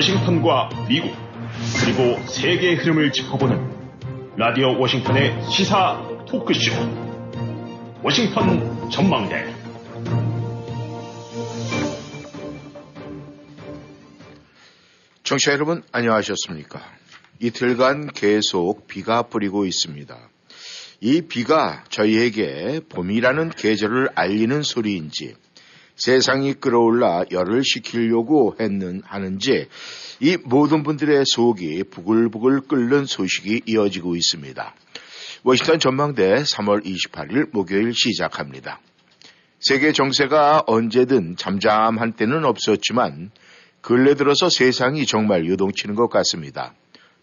워싱턴과 미국 그리고 세계의 흐름을 짚어보는 라디오 워싱턴의 시사 토크쇼 워싱턴 전망대 청취자 여러분 안녕하셨습니까? 이틀간 계속 비가 뿌리고 있습니다. 이 비가 저희에게 봄이라는 계절을 알리는 소리인지 세상이 끌어올라 열을 식히려고 했는 하는지 이 모든 분들의 속이 부글부글 끓는 소식이 이어지고 있습니다. 워싱턴 전망대 3월 28일 목요일 시작합니다. 세계 정세가 언제든 잠잠한 때는 없었지만 근래 들어서 세상이 정말 요동치는 것 같습니다.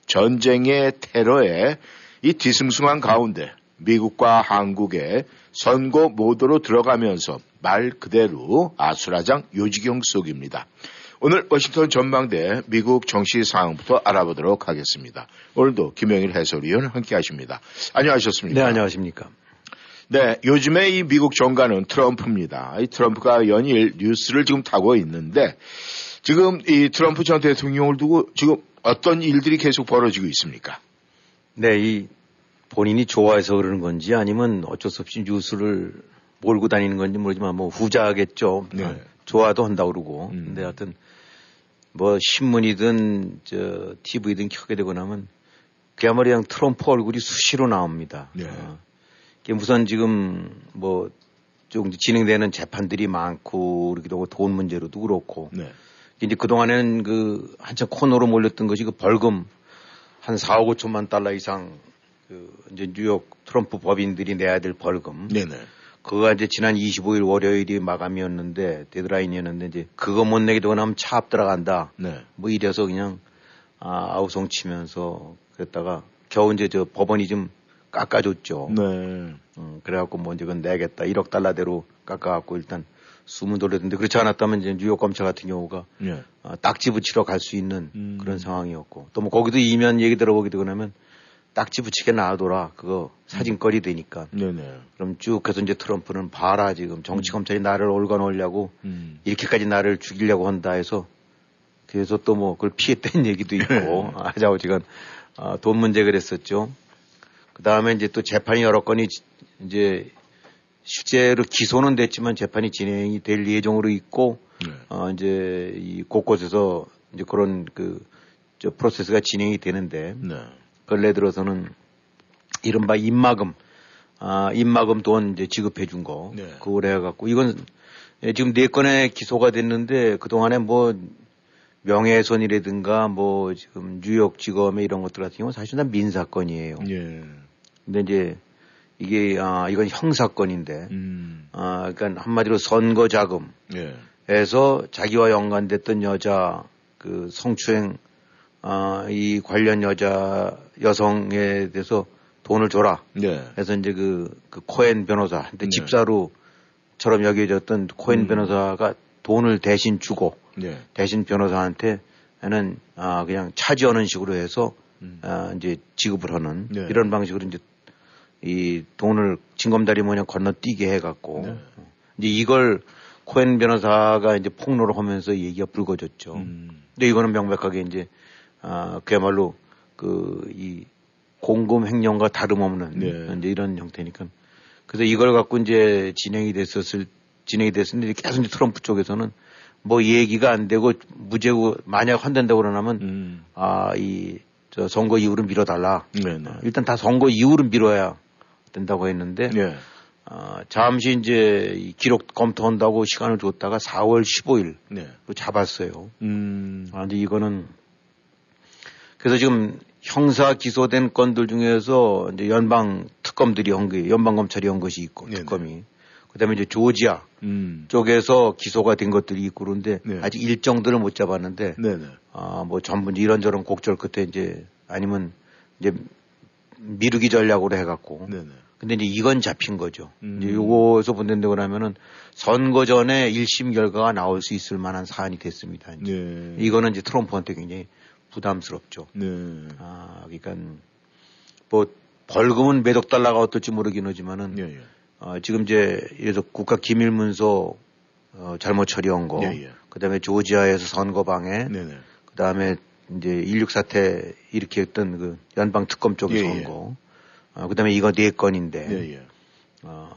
전쟁의 테러에 이 뒤숭숭한 가운데 미국과 한국의 선거 모드로 들어가면서 말 그대로 아수라장 요지경 속입니다. 오늘 워싱턴 전망대 미국 정치 상황부터 알아보도록 하겠습니다. 오늘도 김영일 해설위원 함께 하십니다. 안녕하셨습니까? 네, 안녕하십니까? 네, 요즘에 이 미국 정가는 트럼프입니다. 이 트럼프가 연일 뉴스를 지금 타고 있는데 지금 이 트럼프 전 대통령을 두고 지금 어떤 일들이 계속 벌어지고 있습니까? 네, 이 본인이 좋아해서 그러는 건지 아니면 어쩔 수 없이 뉴스를 몰고 다니는 건지 모르지만 뭐 후자겠죠. 네. 아, 좋아도 한다고 그러고. 음. 근데 하여튼 뭐 신문이든 저 TV든 켜게 되고 나면 그야말로 그냥 트럼프 얼굴이 수시로 나옵니다. 네. 어. 우선 지금 뭐좀 진행되는 재판들이 많고 그러기도 하고 돈 문제로도 그렇고. 네. 이제 그동안에는 그 한참 코너로 몰렸던 것이 그 벌금 한 4, 5천만 달러 이상 그 이제 뉴욕 트럼프 법인들이 내야 될 벌금. 네네. 그거가 이제 지난 25일 월요일이 마감이었는데 데드라인이었는데 이제 그거 못 내게 되고 나면 차압 들어간다. 네. 뭐 이래서 그냥 아, 아우성 치면서 그랬다가 겨우 이제 저 법원이 좀 깎아줬죠. 네. 음, 그래갖고 뭐 이제 그건 내겠다. 1억 달러대로 깎아갖고 일단 숨은 돌렸는데 그렇지 않았다면 이제 뉴욕 검찰 같은 경우가 네. 어, 딱지 붙이러 갈 수 있는 음. 그런 상황이었고 또 뭐 거기도 이면 얘기 들어보게 되고 나면 딱지 붙이게 놔둬라. 그거 사진거리 되니까. 네네. 그럼 쭉 해서 이제 트럼프는 봐라 지금 정치 검찰이 나를 올가 놓으려고 음. 이렇게까지 나를 죽이려고 한다 해서 그래서 또 뭐 그걸 피했다는 얘기도 있고 하자오지간 아, 돈 문제 그랬었죠. 그 다음에 이제 또 재판이 여러 건이 이제 실제로 기소는 됐지만 재판이 진행이 될 예정으로 있고 네. 어, 이제 이 곳곳에서 이제 그런 그 저 프로세스가 진행이 되는데 네. 근래 들어서는 이른바 입마금, 아, 입마금 돈 이제 지급해 준 거. 네. 그걸 해갖고 이건 예, 지금 네 건에 기소가 됐는데 그동안에 뭐 명예훼손이라든가 뭐 지금 뉴욕 지검의 이런 것들 같은 경우는 사실 다 민사건이에요. 예. 근데 이제 이게 아 이건 형사건인데 음. 아 그러니까 한마디로 선거 자금 예. 에서 자기와 연관됐던 여자 그 성추행 아, 이 관련 여자 여성에 대해서 돈을 줘라. 네. 그래서 이제 그, 그 코엔 변호사한테 네. 집사로처럼 여겨졌던 코엔 음. 변호사가 돈을 대신 주고 네. 대신 변호사한테는 아, 그냥 차지하는 식으로 해서 음. 아, 이제 지급을 하는 네. 이런 방식으로 이제 이 돈을 징검다리 모양 건너뛰게 해갖고 네. 이제 이걸 코엔 변호사가 이제 폭로를 하면서 얘기가 불거졌죠. 음. 근데 이거는 명백하게 이제 아, 그야말로 그 이 공금 횡령과 다름없는 네. 이제 이런 형태니까 그래서 이걸 갖고 이제 진행이 됐었을 진행이 됐었는데 계속 이제 트럼프 쪽에서는 뭐 얘기가 안 되고 무죄고 만약 환된다고 그러면 음. 아이 저 선거 이후로 미뤄달라. 네, 네. 일단 다 선거 이후로 미뤄야 된다고 했는데 네. 어, 잠시 이제 이 기록 검토한다고 시간을 줬다가 4월 15일 네. 잡았어요. 음. 아, 근데 이거는 그래서 지금 형사 기소된 건들 중에서 이제 연방 특검들이 한 게, 연방 검찰이 한 것이 있고, 네네. 특검이. 그 다음에 이제 조지아 음. 쪽에서 기소가 된 것들이 있고 그런데 네. 아직 일정들을 못 잡았는데, 네네. 아, 뭐 전부 이런저런 곡절 끝에 이제 아니면 이제 미루기 전략으로 해갖고. 네네. 근데 이제 이건 잡힌 거죠. 음. 이제 요거에서 본다고 하면은 선거 전에 1심 결과가 나올 수 있을 만한 사안이 됐습니다. 이제. 네. 이거는 이제 트럼프한테 굉장히 부담스럽죠. 네. 아, 그러니까 뭐 벌금은 몇 억 달러가 어떨지 모르긴 하지만은 네, 예. 어, 지금 이제 예를 국가 기밀 문서 어, 잘못 처리한 거, 네, 예. 그다음에 조지아에서 선거 방해, 네, 네. 그다음에 이제 16 사태 이렇게 했던 그 연방 특검 쪽에서 예, 온 예. 거. 어, 그다음에 이거 네 건인데. 예, 예. 어,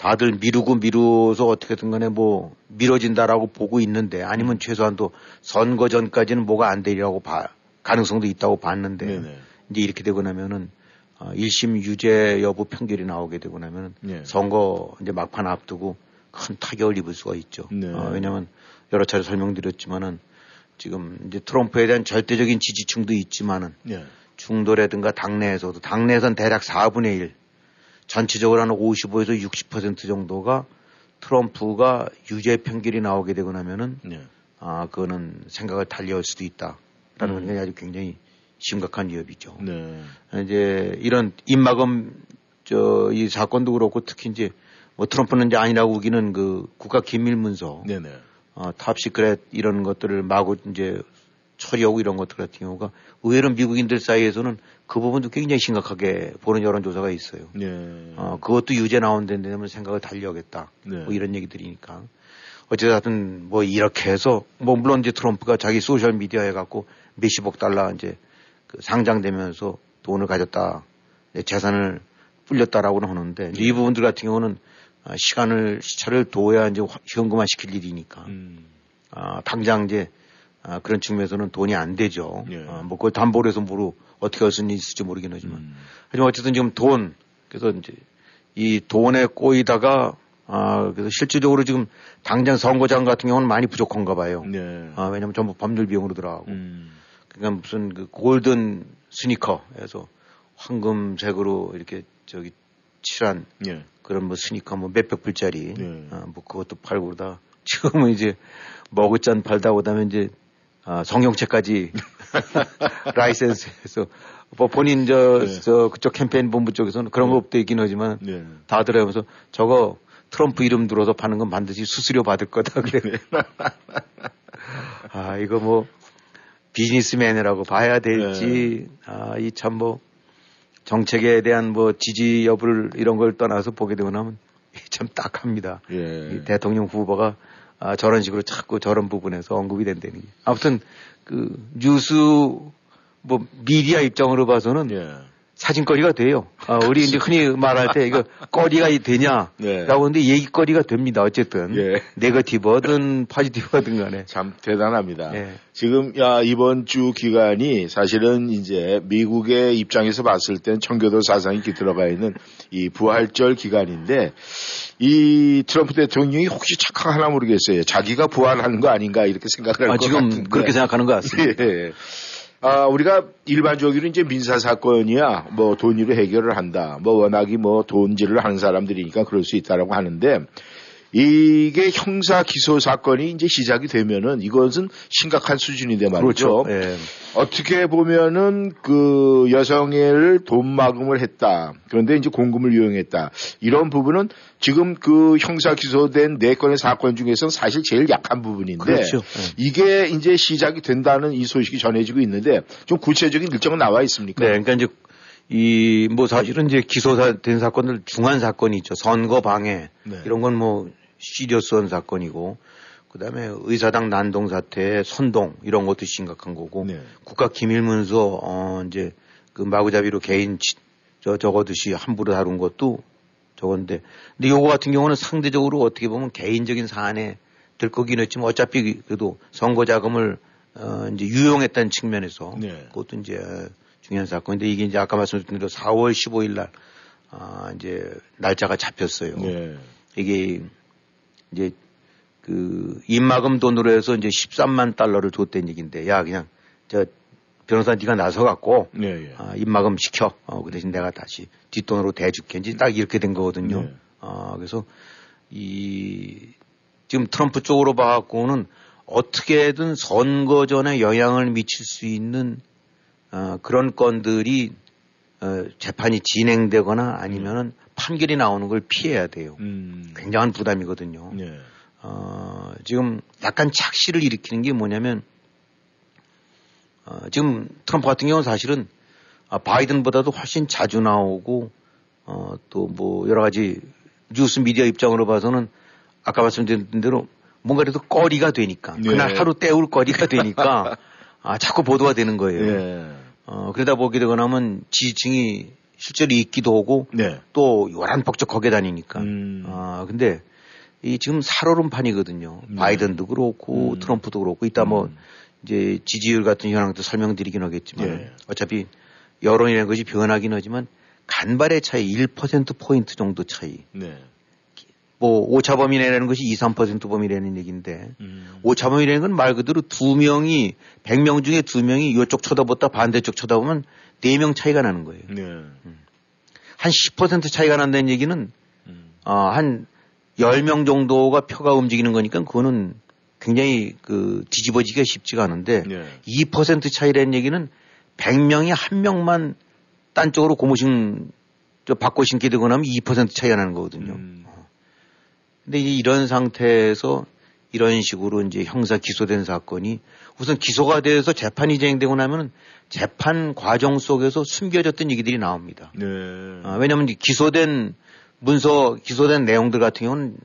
다들 미루고 미루어서 어떻게든 간에 뭐 미뤄진다라고 보고 있는데 아니면 음. 최소한도 선거 전까지는 뭐가 안 되리라고 봐 가능성도 있다고 봤는데 네네. 이제 이렇게 되고 나면은 어, 1심 유죄 여부 판결이 나오게 되고 나면은 네. 선거 이제 막판 앞두고 큰 타격을 입을 수가 있죠. 네. 어, 왜냐하면 여러 차례 설명드렸지만은 지금 이제 트럼프에 대한 절대적인 지지층도 있지만은 네. 중도라든가 당내에서도 당내에선 대략 4분의 1 전체적으로 한 55에서 60% 정도가 트럼프가 유죄 판결이 나오게 되고 나면은 네. 아 그거는 생각을 달리할 수도 있다라는 음. 게 아주 굉장히 심각한 위협이죠. 네. 이제 이런 입막음 저 이 사건도 그렇고 특히 이제 뭐 트럼프는 이제 아니라고 우기는 그 국가 기밀 문서, 네네. 어, top secret 이런 것들을 마구 이제 처리하고 이런 것들 같은 경우가 의외로 미국인들 사이에서는 그 부분도 굉장히 심각하게 보는 여론조사가 있어요. 네. 어, 그것도 유죄 나온 데는 생각을 달리하겠다. 네. 뭐 이런 얘기들이니까. 어쨌든 뭐 이렇게 해서 뭐 물론 이제 트럼프가 자기 소셜 미디어에 갖고 몇십억 달러 이제 그 상장되면서 돈을 가졌다, 재산을 불렸다라고는 하는데 이 부분들 같은 경우는 아, 시간을 시차를 둬야 이제 현금화 시킬 일이니까 음. 아, 당장 이제 아, 그런 측면에서는 돈이 안 되죠. 예. 아, 뭐 그걸 담보로 해서 뭐로 어떻게 할수 있을지 모르긴 하지만 음. 하지만 어쨌든 지금 돈 그래서 이제 이 돈에 꼬이다가 아, 그래서 실질적으로 지금 당장 선거장 같은 경우는 많이 부족한가 봐요. 네. 아, 왜냐면 전부 법률 비용으로 들어가고. 음. 그러니까 무슨 그 골든 스니커에서 황금색으로 이렇게 저기 칠한 예. 그런 뭐 스니커 뭐 몇백 불짜리 예. 아, 뭐 그것도 팔고 그러다 지금은 이제 머그잔 팔다 오다면 이제 아, 성형채까지 라이센스에서 뭐 본인 저, 네. 저 그쪽 캠페인 본부 쪽에서는 그런 네. 거 없대긴 하지만 네. 다들 하면서 저거 트럼프 이름 들어서 파는 건 반드시 수수료 받을 거다 그래. 네. 아 이거 뭐 비즈니스맨이라고 봐야 될지, 네. 아, 이 참 뭐, 정책에 대한 뭐 지지 여부를 이런 걸 떠나서 보게 되고 나면 참 딱합니다. 예. 대통령 후보가 아, 저런 식으로 자꾸 저런 부분에서 언급이 된다는 게. 아무튼 그 뉴스 뭐 미디어 입장으로 봐서는 예. 사진거리가 돼요. 아, 우리 이제 흔히 말할 때 이거 거리가 되냐라고 네. 하는데 얘기거리가 됩니다. 어쨌든 예. 네거티브든 파지티브든 간에 참 대단합니다. 예. 지금 야 이번 주 기간이 사실은 이제 미국의 입장에서 봤을 땐 청교도 사상이 들어가 있는 이 부활절 기간인데 이 트럼프 대통령이 혹시 착각하나 모르겠어요. 자기가 부활하는 거 아닌가 이렇게 생각을 할것 아, 지금 같은데. 그렇게 생각하는 것 같습니다. 예. 아, 우리가 일반적으로 이제 민사 사건이야 뭐 돈으로 해결을 한다. 뭐 워낙이 뭐 돈질을 하는 사람들이니까 그럴 수 있다라고 하는데 이게 형사 기소 사건이 이제 시작이 되면은 이것은 심각한 수준인데 말이죠. 그렇죠. 네. 어떻게 보면은 그 여성을 돈 마금을 했다. 그런데 이제 공금을 이용했다. 이런 부분은 지금 그 형사 기소된 네 건의 사건 중에서 사실 제일 약한 부분인데 그렇죠. 네. 이게 이제 시작이 된다는 이 소식이 전해지고 있는데 좀 구체적인 일정은 나와 있습니까? 네, 그러니까 이제 이 뭐 사실은 이제 기소된 사건들 중한 사건이 있죠. 선거 방해 네. 이런 건 뭐 시리어스한 사건이고 그다음에 의사당 난동 사태, 선동 이런 것도 심각한 거고 네. 국가 기밀 문서 어 이제 그 마구잡이로 개인 저 적어듯이 함부로 다룬 것도 저건데 근데 요거 같은 경우는 상대적으로 어떻게 보면 개인적인 사안에 들 거긴 했지만 어차피 그래도 선거 자금을 어 이제 유용했다는 측면에서 네. 그것도 이제 중요한 사건인데 이게 이제 아까 말씀드린 대로 4월 15일 날 아, 이제 날짜가 잡혔어요. 네. 이게 이제 그 입마금 돈으로 해서 이제 13만 달러를 줬다는 얘기인데 야 그냥 저 변호사 네가 나서 갖고 네, 예. 아, 입마금 시켜 어, 그 대신 내가 다시 뒷돈으로 대줄게 이제 딱 이렇게 된 거거든요. 네. 아, 그래서 이 지금 트럼프 쪽으로 봐갖고는 어떻게든 선거 전에 영향을 미칠 수 있는 어, 그런 건들이 어, 재판이 진행되거나 아니면은 음. 판결이 나오는 걸 피해야 돼요. 음. 굉장한 부담이거든요. 네. 어, 지금 약간 착시를 일으키는 게 뭐냐면 어, 지금 트럼프 같은 경우는 사실은 아, 바이든보다도 훨씬 자주 나오고 어, 또 뭐 여러 가지 뉴스 미디어 입장으로 봐서는 아까 말씀드린 대로 뭔가 그래도 거리가 되니까 네. 그날 하루 때울 거리가 되니까 아, 자꾸 보도가 되는 거예요. 예. 어, 그러다 보게 되고 나면 지지층이 실제로 있기도 하고 네. 또 요란 벅적 거겨 다니니까. 음. 아, 근데 이 지금 살얼음판이거든요. 네. 바이든도 그렇고 음. 트럼프도 그렇고 이따 뭐 음. 이제 지지율 같은 현황도 설명드리긴 하겠지만 네. 어차피 여론이라는 것이 변하긴 하지만 간발의 차이 1%포인트 정도 차이. 네. 뭐 오차 범위라는 것이 2, 3% 범위라는 얘기인데 음. 오차 범위라는 건 말 그대로 두 명이 100명 중에 두 명이 이쪽 쳐다봤다 반대쪽 쳐다보면 네 명 차이가 나는 거예요. 네. 음. 한10% 차이가 난다는 얘기는 음. 어, 한 10명 정도가 표가 움직이는 거니까 그거는 굉장히 그 뒤집어지기가 쉽지가 않은데 네. 2% 차이라는 얘기는 100명이 한 명만 딴 쪽으로 고무신 저 바꿔 신게 되거나 하면 2% 차이가 나는 거거든요. 음. 근데 이런 상태에서 이런 식으로 이제 형사 기소된 사건이 우선 기소가 돼서 재판이 진행되고 나면 재판 과정 속에서 숨겨졌던 얘기들이 나옵니다. 네. 아, 왜냐하면 기소된 문서, 기소된 내용들 같은 경우는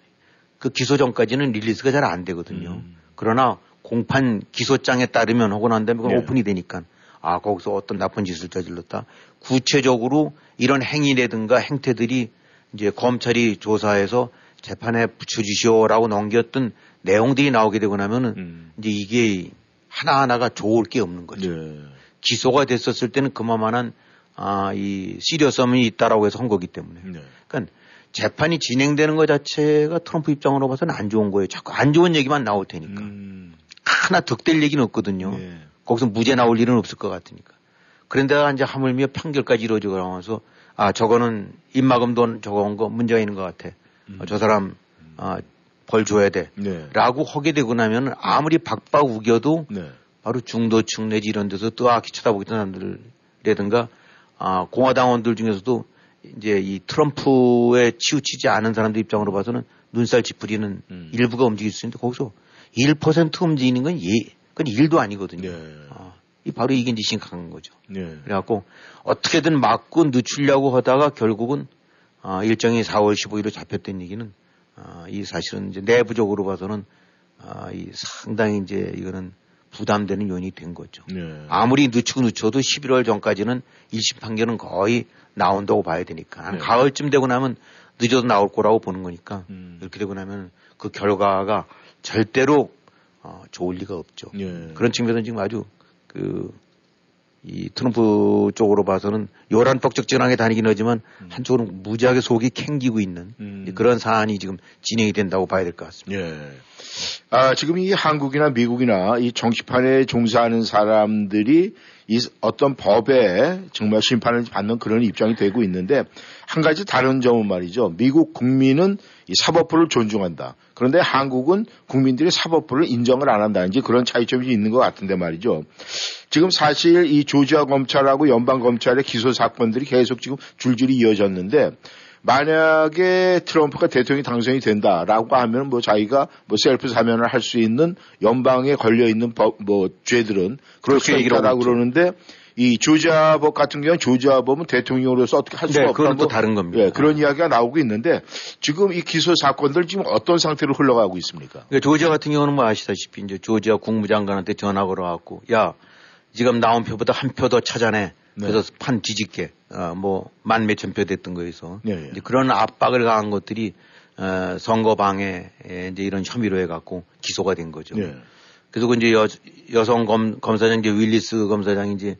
그 기소 전까지는 릴리스가 잘 안 되거든요. 음. 그러나 공판 기소장에 따르면 하고 난 다음에 네. 오픈이 되니까 아, 거기서 어떤 나쁜 짓을 저질렀다. 구체적으로 이런 행위라든가 행태들이 이제 검찰이 조사해서 재판에 붙여주시오라고 넘겼던 내용들이 나오게 되고 나면은 음. 이제 이게 하나하나가 좋을 게 없는 거죠. 네. 기소가 됐었을 때는 그만한 아, 이 시리어섬이 있다라고 해서 한 거기 때문에. 네. 그러니까 재판이 진행되는 것 자체가 트럼프 입장으로 봐서는 안 좋은 거예요. 자꾸 안 좋은 얘기만 나올 테니까. 음. 하나 득될 얘기는 없거든요. 네. 거기서 무죄 나올 일은 없을 것 같으니까. 그런데 이제 하물며 판결까지 이루어지고 나와서 아, 저거는 입막음돈 저거 온 거 문제가 있는 것 같아. 음. 어, 저 사람 아, 벌 줘야 돼. 네. 라고 하게 되고 나면 아무리 박박 우겨도 네. 바로 중도층 내지 이런 데서 뜨악히 쳐다보던 사람들이라든가 아, 공화당원들 중에서도 이제 이 트럼프에 치우치지 않은 사람들 입장으로 봐서는 눈살 찌푸리는 음. 일부가 움직일 수 있는데 거기서 1% 움직이는 건 예, 그건 일도 아니거든요. 네. 아, 이 바로 이게 이제 심각한 거죠. 네. 그래갖고 어떻게든 막고 늦추려고 하다가 결국은 어, 일정이 4월 15일로 잡혔던 얘기는 어, 이 사실은 이제 내부적으로 봐서는 어, 이 상당히 이제 이거는 부담되는 요인이 된 거죠. 네. 아무리 늦추고 늦춰도 11월 전까지는 1심 판결은 거의 나온다고 봐야 되니까 네. 가을쯤 되고 나면 늦어도 나올 거라고 보는 거니까 음. 이렇게 되고 나면 그 결과가 절대로 어, 좋을 리가 없죠. 네. 그런 측면에서 지금 아주 그 이 트럼프 쪽으로 봐서는 요란 뻑적지근하게 다니긴 하지만 음. 한쪽으로는 무지하게 속이 캥기고 있는 음. 그런 사안이 지금 진행이 된다고 봐야 될 것 같습니다. 예. 아, 지금 이 한국이나 미국이나 이 정치판에 종사하는 사람들이 이 어떤 법에 정말 심판을 받는 그런 입장이 되고 있는데 한 가지 다른 점은 말이죠. 미국 국민은 이 사법부를 존중한다. 그런데 한국은 국민들이 사법부를 인정을 안 한다. 이제 그런 차이점이 있는 것 같은데 말이죠. 지금 사실 이 조지아 검찰하고 연방 검찰의 기소 사건들이 계속 지금 줄줄이 이어졌는데 만약에 트럼프가 대통령이 당선이 된다라고 하면 뭐 자기가 뭐 셀프 사면을 할 수 있는 연방에 걸려 있는 법 뭐 죄들은 그럴 수 있다라고 그러는데 이 조지아법 같은 경우는 조지아법은 대통령으로서 어떻게 할 수가 네, 없다. 그건 또 다른 겁니다. 예, 그런 이야기가 나오고 있는데 지금 이 기소 사건들 지금 어떤 상태로 흘러가고 있습니까? 그러니까 조지아 같은 경우는 뭐 아시다시피 이제 조지아 국무장관한테 전화 걸어갖고 야 지금 나온 표보다 한 표 더 찾아내. 네. 그래서 판 뒤집게 어, 뭐만 몇천 표 됐던 거에서 네, 네. 이제 그런 압박을 가한 것들이 어, 선거 방해 이제 이런 혐의로 해갖고 기소가 된 거죠. 네. 그래서 그 이제 여, 여성 검, 검사장 이제 윌리스 검사장이 이제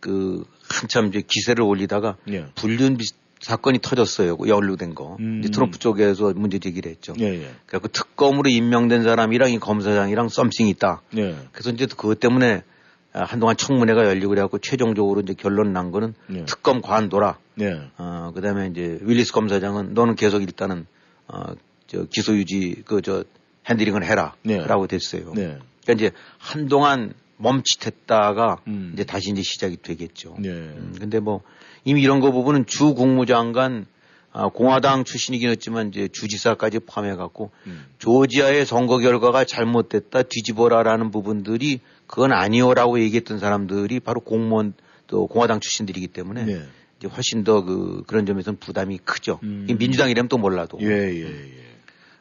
그 한참 이제 기세를 올리다가 예. 불륜 사건이 터졌어요. 연루된 거. 음. 이제 트럼프 쪽에서 문제 제기를 했죠. 예, 예. 그래서 특검으로 임명된 사람이랑 이 검사장이랑 썸씽이 있다. 예. 그래서 이제 그것 때문에 한동안 청문회가 열리고 그래갖고 최종적으로 이제 결론 난 거는 예. 특검 관둬라. 예. 어, 그 다음에 이제 윌리스 검사장은 너는 계속 일단은 어, 저 기소 유지 그 저 핸들링을 해라. 네. 라고 됐어요. 네. 그러니까 이제 한동안 멈칫했다가 음. 이제 다시 이제 시작이 되겠죠. 네. 음, 근데 뭐 이미 이런 거 부분은 주 국무장관 아, 공화당 출신이긴 했지만 이제 주지사까지 포함해 갖고 음. 조지아의 선거 결과가 잘못됐다 뒤집어라라는 부분들이 그건 아니오라고 얘기했던 사람들이 바로 공무원 또 공화당 출신들이기 때문에 네. 이제 훨씬 더 그 그런 점에서는 부담이 크죠. 음. 민주당이라면 또 몰라도. 예, 예, 예.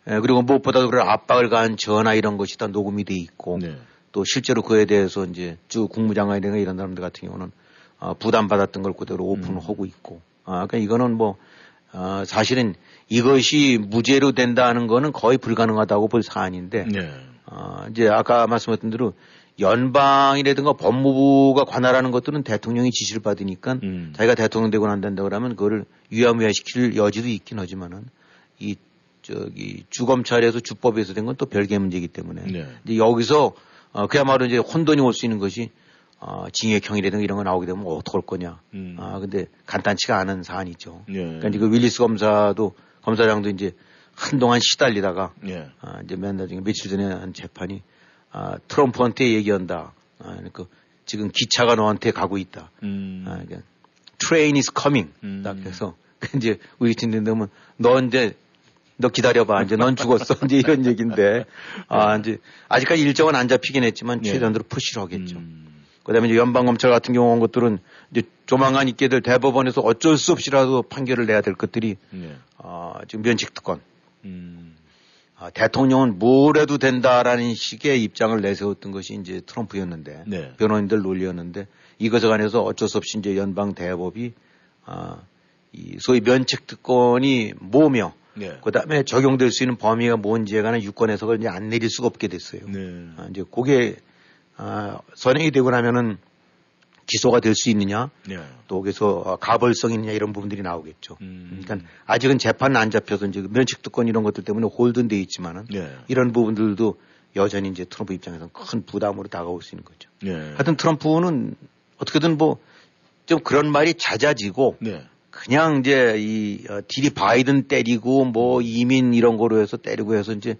예 그리고 무엇보다도 그런 압박을 가한 전화 이런 것이 다 녹음이 돼 있고 네. 또 실제로 그에 대해서 이제 쭉 국무장관이나 이런 사람들 같은 경우는 어, 부담받았던 걸 그대로 오픈을 음. 하고 있고. 아, 그러니까 이거는 뭐, 어, 사실은 이것이 무죄로 된다는 거는 거의 불가능하다고 볼 사안인데, 네. 어, 이제 아까 말씀하셨던 대로 연방이라든가 법무부가 관할하는 것들은 대통령이 지시를 받으니까 음. 자기가 대통령 되고 난다 그러면 그거를 유야무야시킬 여지도 있긴 하지만은 이 저기 주검찰에서 주법에서 된 건 또 별개 문제이기 때문에 네. 이제 여기서 어, 그야말로 이제 혼돈이 올 수 있는 것이 어, 징역형이라든가 이런 거 나오게 되면 어떡할 거냐. 음. 아, 근데 간단치가 않은 사안이죠. 예. 그러니까 이제 그 윌리스 검사도 검사장도 이제 한동안 시달리다가 예. 아, 이제 몇날 중에 며칠 전에 한 재판이 아, 트럼프한테 얘기한다. 아, 그러니까 지금 기차가 너한테 가고 있다. 음. 아, 그러니까 train is coming. 음. 딱 해서 이제 우리 팀들 되면 너 이제 너 기다려봐. 이제 넌 죽었어. 이제 이런 얘기인데. 아, 이제 아직까지 일정은 안 잡히긴 했지만 예. 최선으로 푸시를 하겠죠. 음. 그 다음에 이제 연방 검찰 같은 경우 온 것들은 이제 조만간 있게 될 대법원에서 어쩔 수 없이라도 판결을 내야 될 것들이 예. 아, 지금 면책 특권. 음. 아, 대통령은 뭘 해도 된다라는 식의 입장을 내세웠던 것이 이제 트럼프였는데 네. 변호인들 논리였는데 이것에 관해서 어쩔 수 없이 이제 연방 대법이 아, 이 소위 면책 특권이 뭐며 네. 그다음에 적용될 수 있는 범위가 뭔지에 관한 유권 해석을 이제 안 내릴 수가 없게 됐어요. 네. 아, 이제 그게 아, 선행이 되고 나면은 기소가 될 수 있느냐, 네. 또 거기서 가벌성 있느냐 이런 부분들이 나오겠죠. 음. 그러니까 아직은 재판은 안 잡혀서 이제 면책특권 이런 것들 때문에 홀든돼 있지만은 네. 이런 부분들도 여전히 이제 트럼프 입장에서는 큰 부담으로 다가올 수 있는 거죠. 네. 하여튼 트럼프는 어떻게든 뭐 좀 그런 말이 잦아지고 네. 그냥 이제 이 어, 딜이 바이든 때리고 뭐 이민 이런 거로 해서 때리고 해서 이제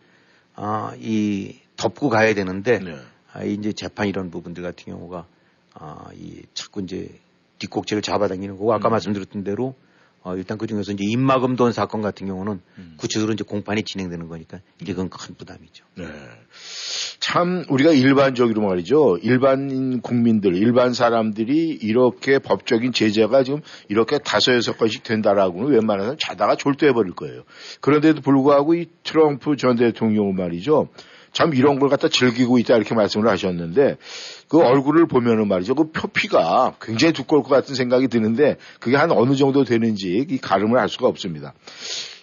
아이 덮고 가야 되는데 네. 아, 이제 재판 이런 부분들 같은 경우가 아, 이 자꾸 이제 뒷꼭지를 잡아당기는 거고 아까 음. 말씀드렸던 대로 어, 일단 그 중에서 이제 입마금 돈 사건 같은 경우는 음. 구체적으로 이제 공판이 진행되는 거니까 이게 그건 큰 부담이죠. 네. 참 우리가 일반적으로 말이죠. 일반 국민들, 일반 사람들이 이렇게 법적인 제재가 지금 이렇게 다섯 여섯 건씩 된다라고는 웬만하면 자다가 졸도해 버릴 거예요. 그런데도 불구하고 이 트럼프 전 대통령은 말이죠. 참 이런 걸 갖다 즐기고 있다 이렇게 말씀을 하셨는데 그 얼굴을 보면은 말이죠. 그 표피가 굉장히 두꺼울 것 같은 생각이 드는데 그게 한 어느 정도 되는지 이 가름을 할 수가 없습니다.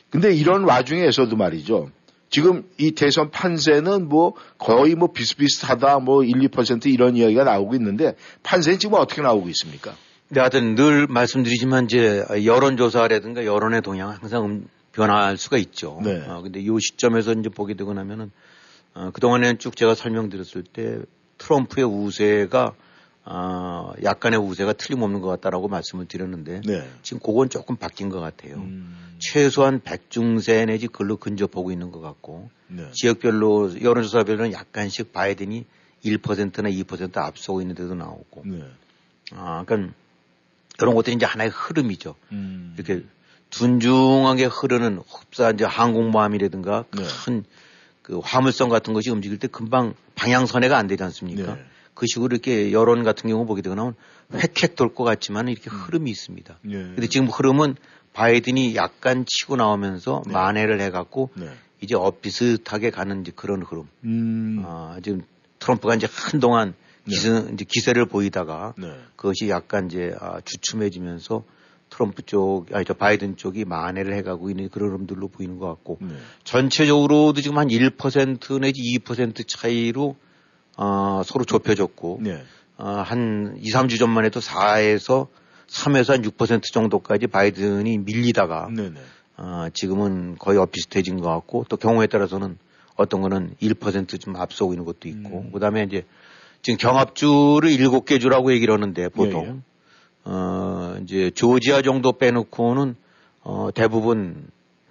근데 이런 와중에서도 말이죠. 지금 이 대선 판세는 뭐 거의 뭐 비슷비슷하다 뭐 1, 2% 이런 이야기가 나오고 있는데 판세는 지금 어떻게 나오고 있습니까? 네, 하여튼 늘 말씀드리지만 이제 여론조사라든가 여론의 동향은 항상 변할 수가 있죠. 네. 어, 근데 이 시점에서 이제 보게 되고 나면은 어, 그동안에는 쭉 제가 설명드렸을 때 트럼프의 우세가 어, 약간의 우세가 틀림없는 것 같다라고 말씀을 드렸는데 네. 지금 그건 조금 바뀐 것 같아요. 음. 최소한 백중세 내지 글로 근접하고 있는 것 같고 네. 지역별로 여론조사별로는 약간씩 바이든이 1%나 2% 앞서고 있는 데도 나오고 네. 아, 그러니까 그런 것들이 이제 하나의 흐름이죠. 음. 이렇게 둔중하게 흐르는 흡사 이제 항공모함이라든가 네. 큰 그 화물성 같은 것이 움직일 때 금방 방향 선회가 안 되지 않습니까? 네. 그 식으로 이렇게 여론 같은 경우 보게 되고 나면 획획 돌 것 같지만 이렇게 음. 흐름이 있습니다. 네. 근데 지금 흐름은 바이든이 약간 치고 나오면서 네. 만회를 해갖고 네. 이제 엇비슷하게 가는 이제 그런 흐름. 음. 아, 지금 트럼프가 이제 한동안 네. 기세, 이제 기세를 보이다가 네. 그것이 약간 이제 아, 주춤해지면서 트럼프 쪽, 아니, 저 바이든 쪽이 만회를 해가고 있는 그런 흐름들로 보이는 것 같고, 네. 전체적으로도 지금 한 1% 내지 2% 차이로, 어, 서로 좁혀졌고, 네. 어, 한 2, 3주 전만 해도 4에서 3에서 한 6% 정도까지 바이든이 밀리다가, 네, 네. 어, 지금은 거의 엇비슷해진 것 같고, 또 경우에 따라서는 어떤 거는 1%좀 앞서고 있는 것도 있고, 음. 그 다음에 이제 지금 경합주를 7개 주라고 얘기를 하는데, 보통. 어, 이제 조지아 정도 빼놓고는 어, 대부분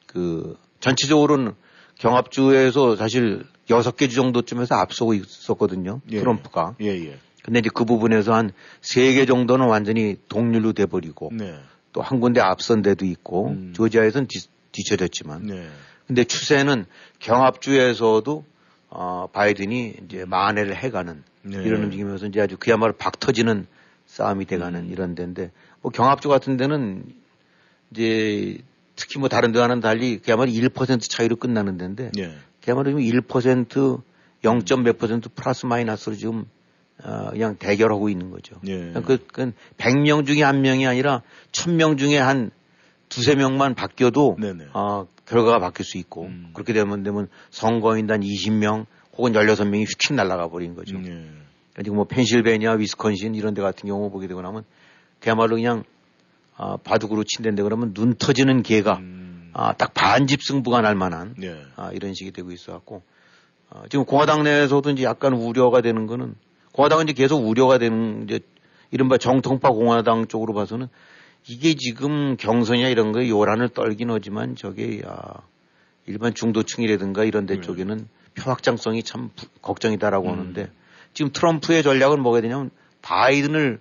그 전체적으로는 경합주에서 사실 여섯 개 주 정도쯤에서 앞서고 있었거든요. 예. 트럼프가. 예, 예. 근데 이제 그 부분에서 한 세 개 정도는 완전히 동률로 돼버리고 네. 또한 군데 앞선 데도 있고 음. 조지아에서는 뒤, 뒤쳐졌지만. 네. 근데 추세는 경합주에서도 어, 바이든이 이제 만회를 해가는 네. 이런 움직임에서 이제 아주 그야말로 박 터지는 싸움이 돼가는 음. 이런 데인데 뭐 경합주 같은 데는 이제 특히 뭐 다른 데와는 달리 그야말로 1% 차이로 끝나는 데인데 예. 그야말로 1% 0. 몇 퍼센트 플러스 마이너스로 지금 어, 그냥 대결하고 있는 거죠. 예. 그, 그 100명 중에 한 명이 아니라 1000명 중에 한 두세 명만 바뀌어도 네네. 어, 결과가 바뀔 수 있고 음. 그렇게 되면 되면 선거인단 20명 혹은 16명이 휙 날아가 버린 거죠. 음. 지금 뭐 펜실베니아, 위스콘신 이런 데 같은 경우 보게 되고 나면 그야말로 그냥 아, 바둑으로 친댄데 그러면 눈 터지는 개가 음. 아, 딱 반집 승부가 날 만한 예. 아, 이런 식이 되고 있어 갖고 아, 지금 공화당 내에서도 이제 약간 우려가 되는 거는 공화당은 이제 계속 우려가 되는 이제 이른바 정통파 공화당 쪽으로 봐서는 이게 지금 경선이나 이런 거에 요란을 떨긴 하지만 저게 아, 일반 중도층이라든가 이런 데 네. 쪽에는 표 확장성이 참 걱정이다라고 음. 하는데 지금 트럼프의 전략은 뭐가 되냐면 바이든을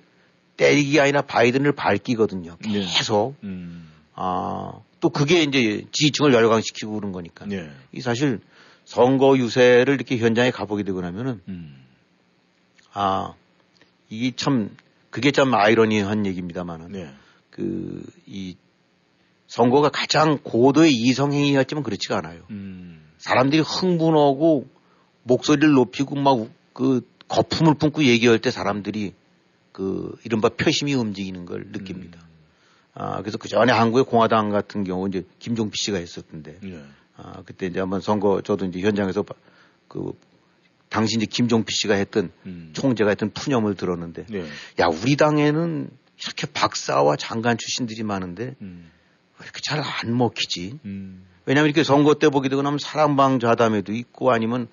때리기 아니라 바이든을 밝히거든요. 네. 계속. 네. 음. 아, 또 그게 이제 지지층을 열광시키고 그런 거니까. 네. 이 사실 선거 유세를 이렇게 현장에 가보게 되고 나면은 음. 아, 이게 참 그게 참 아이러니한 얘기입니다만은 네. 그 이 선거가 가장 고도의 이성행위였지만 그렇지가 않아요. 음. 사람들이 흥분하고 목소리를 높이고 막 그 거품을 뿜고 얘기할 때 사람들이 그 이른바 표심이 움직이는 걸 느낍니다. 음. 아, 그래서 그 전에 한국의 공화당 같은 경우 이제 김종필 씨가 했었던데, 예. 아, 그때 이제 한번 선거 저도 이제 현장에서 그 당시 이제 김종필 씨가 했던 음. 총재가 했던 푸념을 들었는데, 예. 야, 우리 당에는 이렇게 박사와 장관 출신들이 많은데 음. 왜 이렇게 잘 안 먹히지? 음. 왜냐하면 이렇게 선거 때 보게 되고 나면 사랑방 자담회도 있고 아니면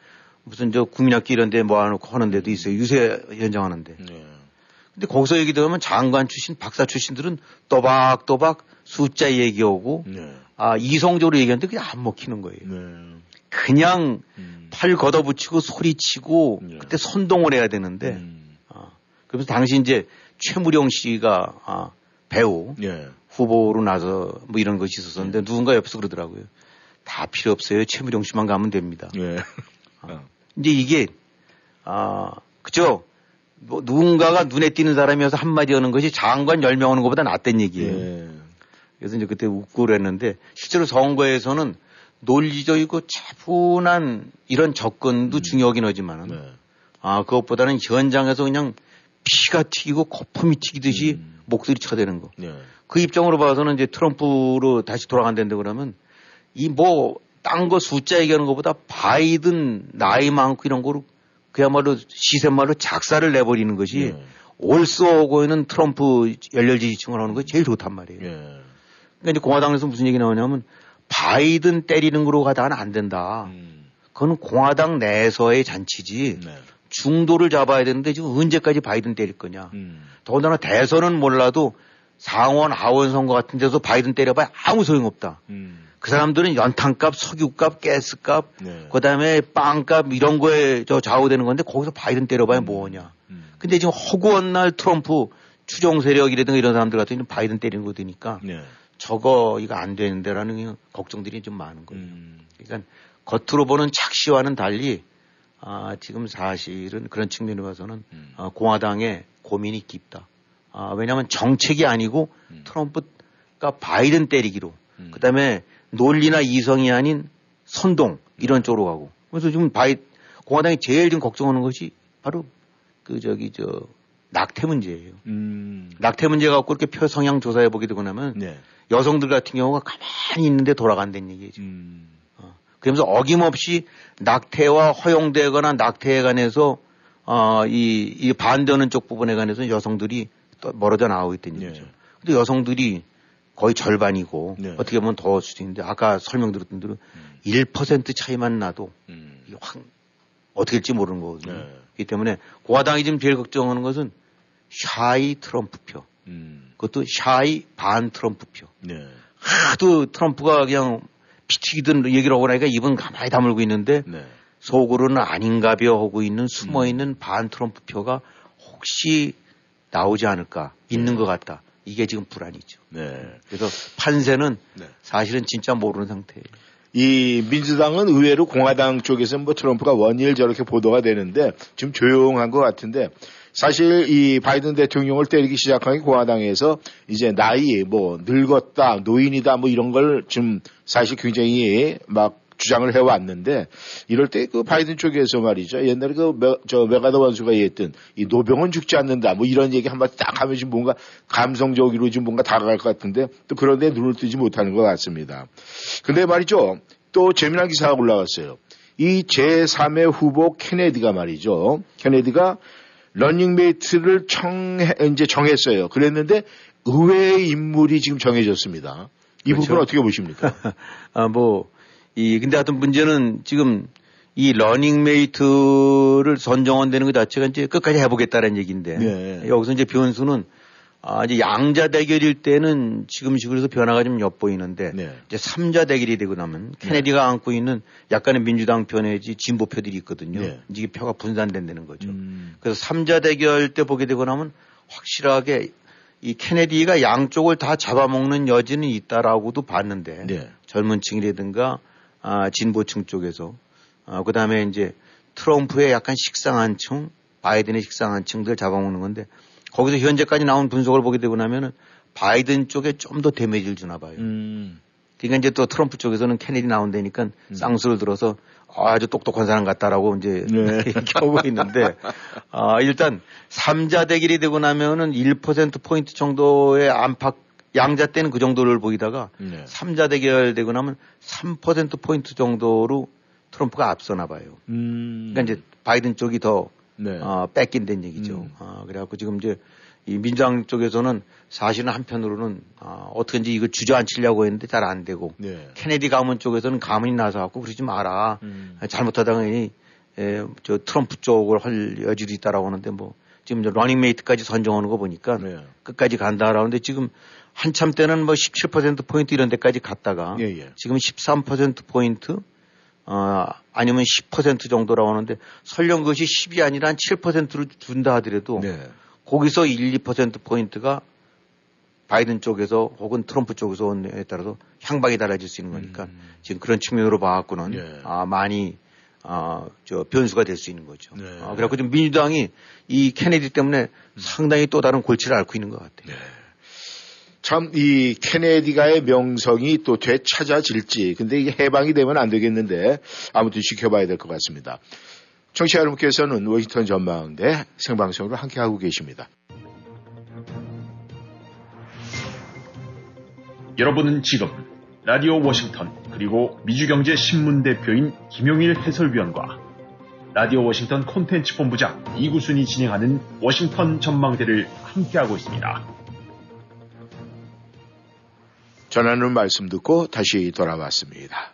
무슨 저 국민학기 이런 데 모아놓고 하는 데도 있어요. 유세 현장 하는데. 네. 근데 거기서 얘기 들으면 장관 출신, 박사 출신들은 또박또박 숫자 얘기하고 네. 아, 이성적으로 얘기하는데 그게 안 먹히는 거예요. 네. 그냥 음. 팔 걷어붙이고 소리치고 네. 그때 선동을 해야 되는데 음. 아, 그래서 당시 이제 최무룡 씨가 아, 배우 예. 후보로 나서 뭐 이런 것이 있었었는데 예. 누군가 옆에서 그러더라고요. 다 필요 없어요. 최무룡 씨만 가면 됩니다. 예. 아, 이제 이게 아 그죠? 뭐 누군가가 눈에 띄는 사람이어서 한마디 하는 것이 장관 10명 하는 것보다 낫단 얘기예요. 예. 그래서 이제 그때 웃고 그랬는데 실제로 선거에서는 논리적이고 차분한 이런 접근도 음. 중요하긴 하지만은 네. 아 그것보다는 현장에서 그냥 피가 튀기고 거품이 튀기듯이 음. 목소리 쳐대는 거. 네. 그 입장으로 봐서는 이제 트럼프로 다시 돌아간다는데 그러면 이 뭐 딴 거 숫자 얘기하는 것보다 바이든 나이 많고 이런 거로 그야말로 시세말로 작사를 내버리는 것이 네. 올쏘고 있는 트럼프 열렬 지지층을 하는 거 제일 좋단 말이에요. 네. 그러니까 이제 공화당에서 무슨 얘기 나오냐면 바이든 때리는 거로 가다가는 안 된다. 음. 그건 공화당 내에서의 잔치지. 네. 중도를 잡아야 되는데 지금 언제까지 바이든 때릴 거냐. 음. 더군다나 대선은 몰라도 상원, 하원 선거 같은 데서 바이든 때려봐야 아무 소용없다. 음. 그 사람들은 연탄값, 석유값, 가스값, 네. 그 다음에 빵값 이런 거에 저 좌우되는 건데 거기서 바이든 때려봐야 음. 뭐하냐. 음. 근데 지금 허구한 날 트럼프 추종 세력이라든가 이런 사람들 같은 경우는 바이든 때리는 거 되니까 네. 저거 이거 안 되는데라는 걱정들이 좀 많은 거예요. 음. 그러니까 겉으로 보는 착시와는 달리 아, 지금 사실은 그런 측면으로 봐서는 음. 아, 공화당의 고민이 깊다. 아, 왜냐하면 정책이 아니고 음. 트럼프가 바이든 때리기로 음. 그다음에 논리나 이성이 아닌 선동 이런 쪽으로 가고 그래서 지금 바이 공화당이 제일 지금 걱정하는 것이 바로 그 저기 저 낙태 문제예요. 음. 낙태 문제 갖고 이렇게 표 성향 조사해 보게 되고 나면 네. 여성들 같은 경우가 가만히 있는데 돌아간다는 얘기죠. 음. 그러면서 어김없이 낙태와 허용되거나 낙태에 관해서 어, 이, 이 반대하는 쪽 부분에 관해서 여성들이 또 멀어져 나오고 있다는 얘기죠. 네. 근데 여성들이 거의 절반이고 네. 어떻게 보면 더 수도 있는데 아까 설명드렸던 대로 음. 1% 차이만 나도 음. 이게 확 어떻게 될지 모르는 거거든요. 네. 그렇기 때문에 공화당이 지금 제일 걱정하는 것은 샤이 트럼프 표. 음. 그것도 샤이 반 트럼프 표. 네. 하도 트럼프가 그냥 피튀기든 얘기를 하고 나니까 입은 가만히 다물고 있는데 네. 속으로는 아닌가벼 하고 있는 숨어 있는 음. 반 트럼프 표가 혹시 나오지 않을까 있는 네. 것 같다. 이게 지금 불안이죠. 네. 그래서 판세는 네. 사실은 진짜 모르는 상태예요. 이 민주당은 의외로 공화당 쪽에서 뭐 트럼프가 원일 저렇게 보도가 되는데 좀 조용한 것 같은데 사실 이 바이든 대통령을 때리기 시작한 게 공화당에서 이제 나이 뭐 늙었다 노인이다 뭐 이런 걸 좀 사실 굉장히 막 주장을 해왔는데 이럴 때 그 바이든 쪽에서 말이죠. 옛날에 그 메, 저 메가더 원수가 얘기했던 이 노병은 죽지 않는다 뭐 이런 얘기 한번 딱 하면 지금 뭔가 감성적으로 지금 뭔가 다가갈 것 같은데 또 그런데 눈을 뜨지 못하는 것 같습니다. 근데 말이죠. 또 재미난 기사가 올라왔어요. 이 제3의 후보 케네디가 말이죠. 케네디가 러닝메이트를 청, 이제 정했어요. 그랬는데 의외의 인물이 지금 정해졌습니다. 이 그렇죠. 부분 어떻게 보십니까? 아, 뭐, 이, 근데 하여튼 문제는 지금 이 러닝메이트를 선정한다는 것 자체가 이제 끝까지 해보겠다는 얘기인데 네. 여기서 이제 변수는 아, 이제 양자 대결일 때는 지금식으로 변화가 좀 엿보이는데 네. 이제 삼자 대결이 되고 나면 케네디가 네. 안고 있는 약간의 민주당 편에지 진보표들이 있거든요. 네. 이게 표가 분산된다는 거죠. 음. 그래서 삼자 대결 때 보게 되고 나면 확실하게 이 케네디가 양쪽을 다 잡아먹는 여지는 있다라고도 봤는데 네. 젊은 층이라든가 아, 진보층 쪽에서 아, 그 다음에 이제 트럼프의 약간 식상한 층, 바이든의 식상한 층들 잡아먹는 건데 거기서 현재까지 나온 분석을 보게 되고 나면은 바이든 쪽에 좀 더 데미지를 주나 봐요. 음. 그러니까 이제 또 트럼프 쪽에서는 케네디 나온다니까 음. 쌍수를 들어서 아주 똑똑한 사람 같다라고 이제 네. 얘기하고 있는데 아, 일단 3자 대결이 되고 나면은 1% 포인트 정도의 안팎 양자 때는 그 정도를 보이다가 네. 3자 대결 되고 나면 3% 포인트 정도로 트럼프가 앞서나 봐요. 음. 그러니까 이제 바이든 쪽이 더 네. 어, 뺏긴다는 얘기죠. 음. 어, 그래갖고 지금 이제 이 민주당 쪽에서는 사실은 한편으로는 어, 어떻게든지 이걸 주저앉히려고 했는데 잘 안 되고 네. 케네디 가문 쪽에서는 가문이 나서 갖고 그러지 마라. 음. 잘못하다가 이 에, 저 트럼프 쪽을 할 여지도 있다라고 하는데 뭐 지금 이제 러닝메이트까지 선정하는 거 보니까 네. 끝까지 간다라는데 지금 한참 때는 뭐 17% 포인트 이런 데까지 갔다가 예, 예. 지금 13% 포인트 어, 아니면 10% 정도라고 하는데 설령 그것이 10이 아니라 한 7%를 준다 하더라도 네. 거기서 1, 2% 포인트가 바이든 쪽에서 혹은 트럼프 쪽에서 온에 따라서 향방이 달라질 수 있는 거니까 음. 지금 그런 측면으로 봐갖고는 네. 아, 많이 아, 저 변수가 될 수 있는 거죠. 네. 아, 그래갖고 지금 민주당이 이 케네디 때문에 음. 상당히 또 다른 골치를 앓고 있는 것 같아요. 네. 참 이 케네디가의 명성이 또 되찾아질지 근데 이게 해방이 되면 안 되겠는데 아무튼 지켜봐야 될 것 같습니다. 청취자 여러분께서는 워싱턴 전망대 생방송으로 함께하고 계십니다. 여러분은 지금 라디오 워싱턴 그리고 미주경제신문 대표인 김용일 해설위원과 라디오 워싱턴 콘텐츠 본부장 이구순이 진행하는 워싱턴 전망대를 함께하고 있습니다. 전하는 말씀 듣고 다시 돌아왔습니다.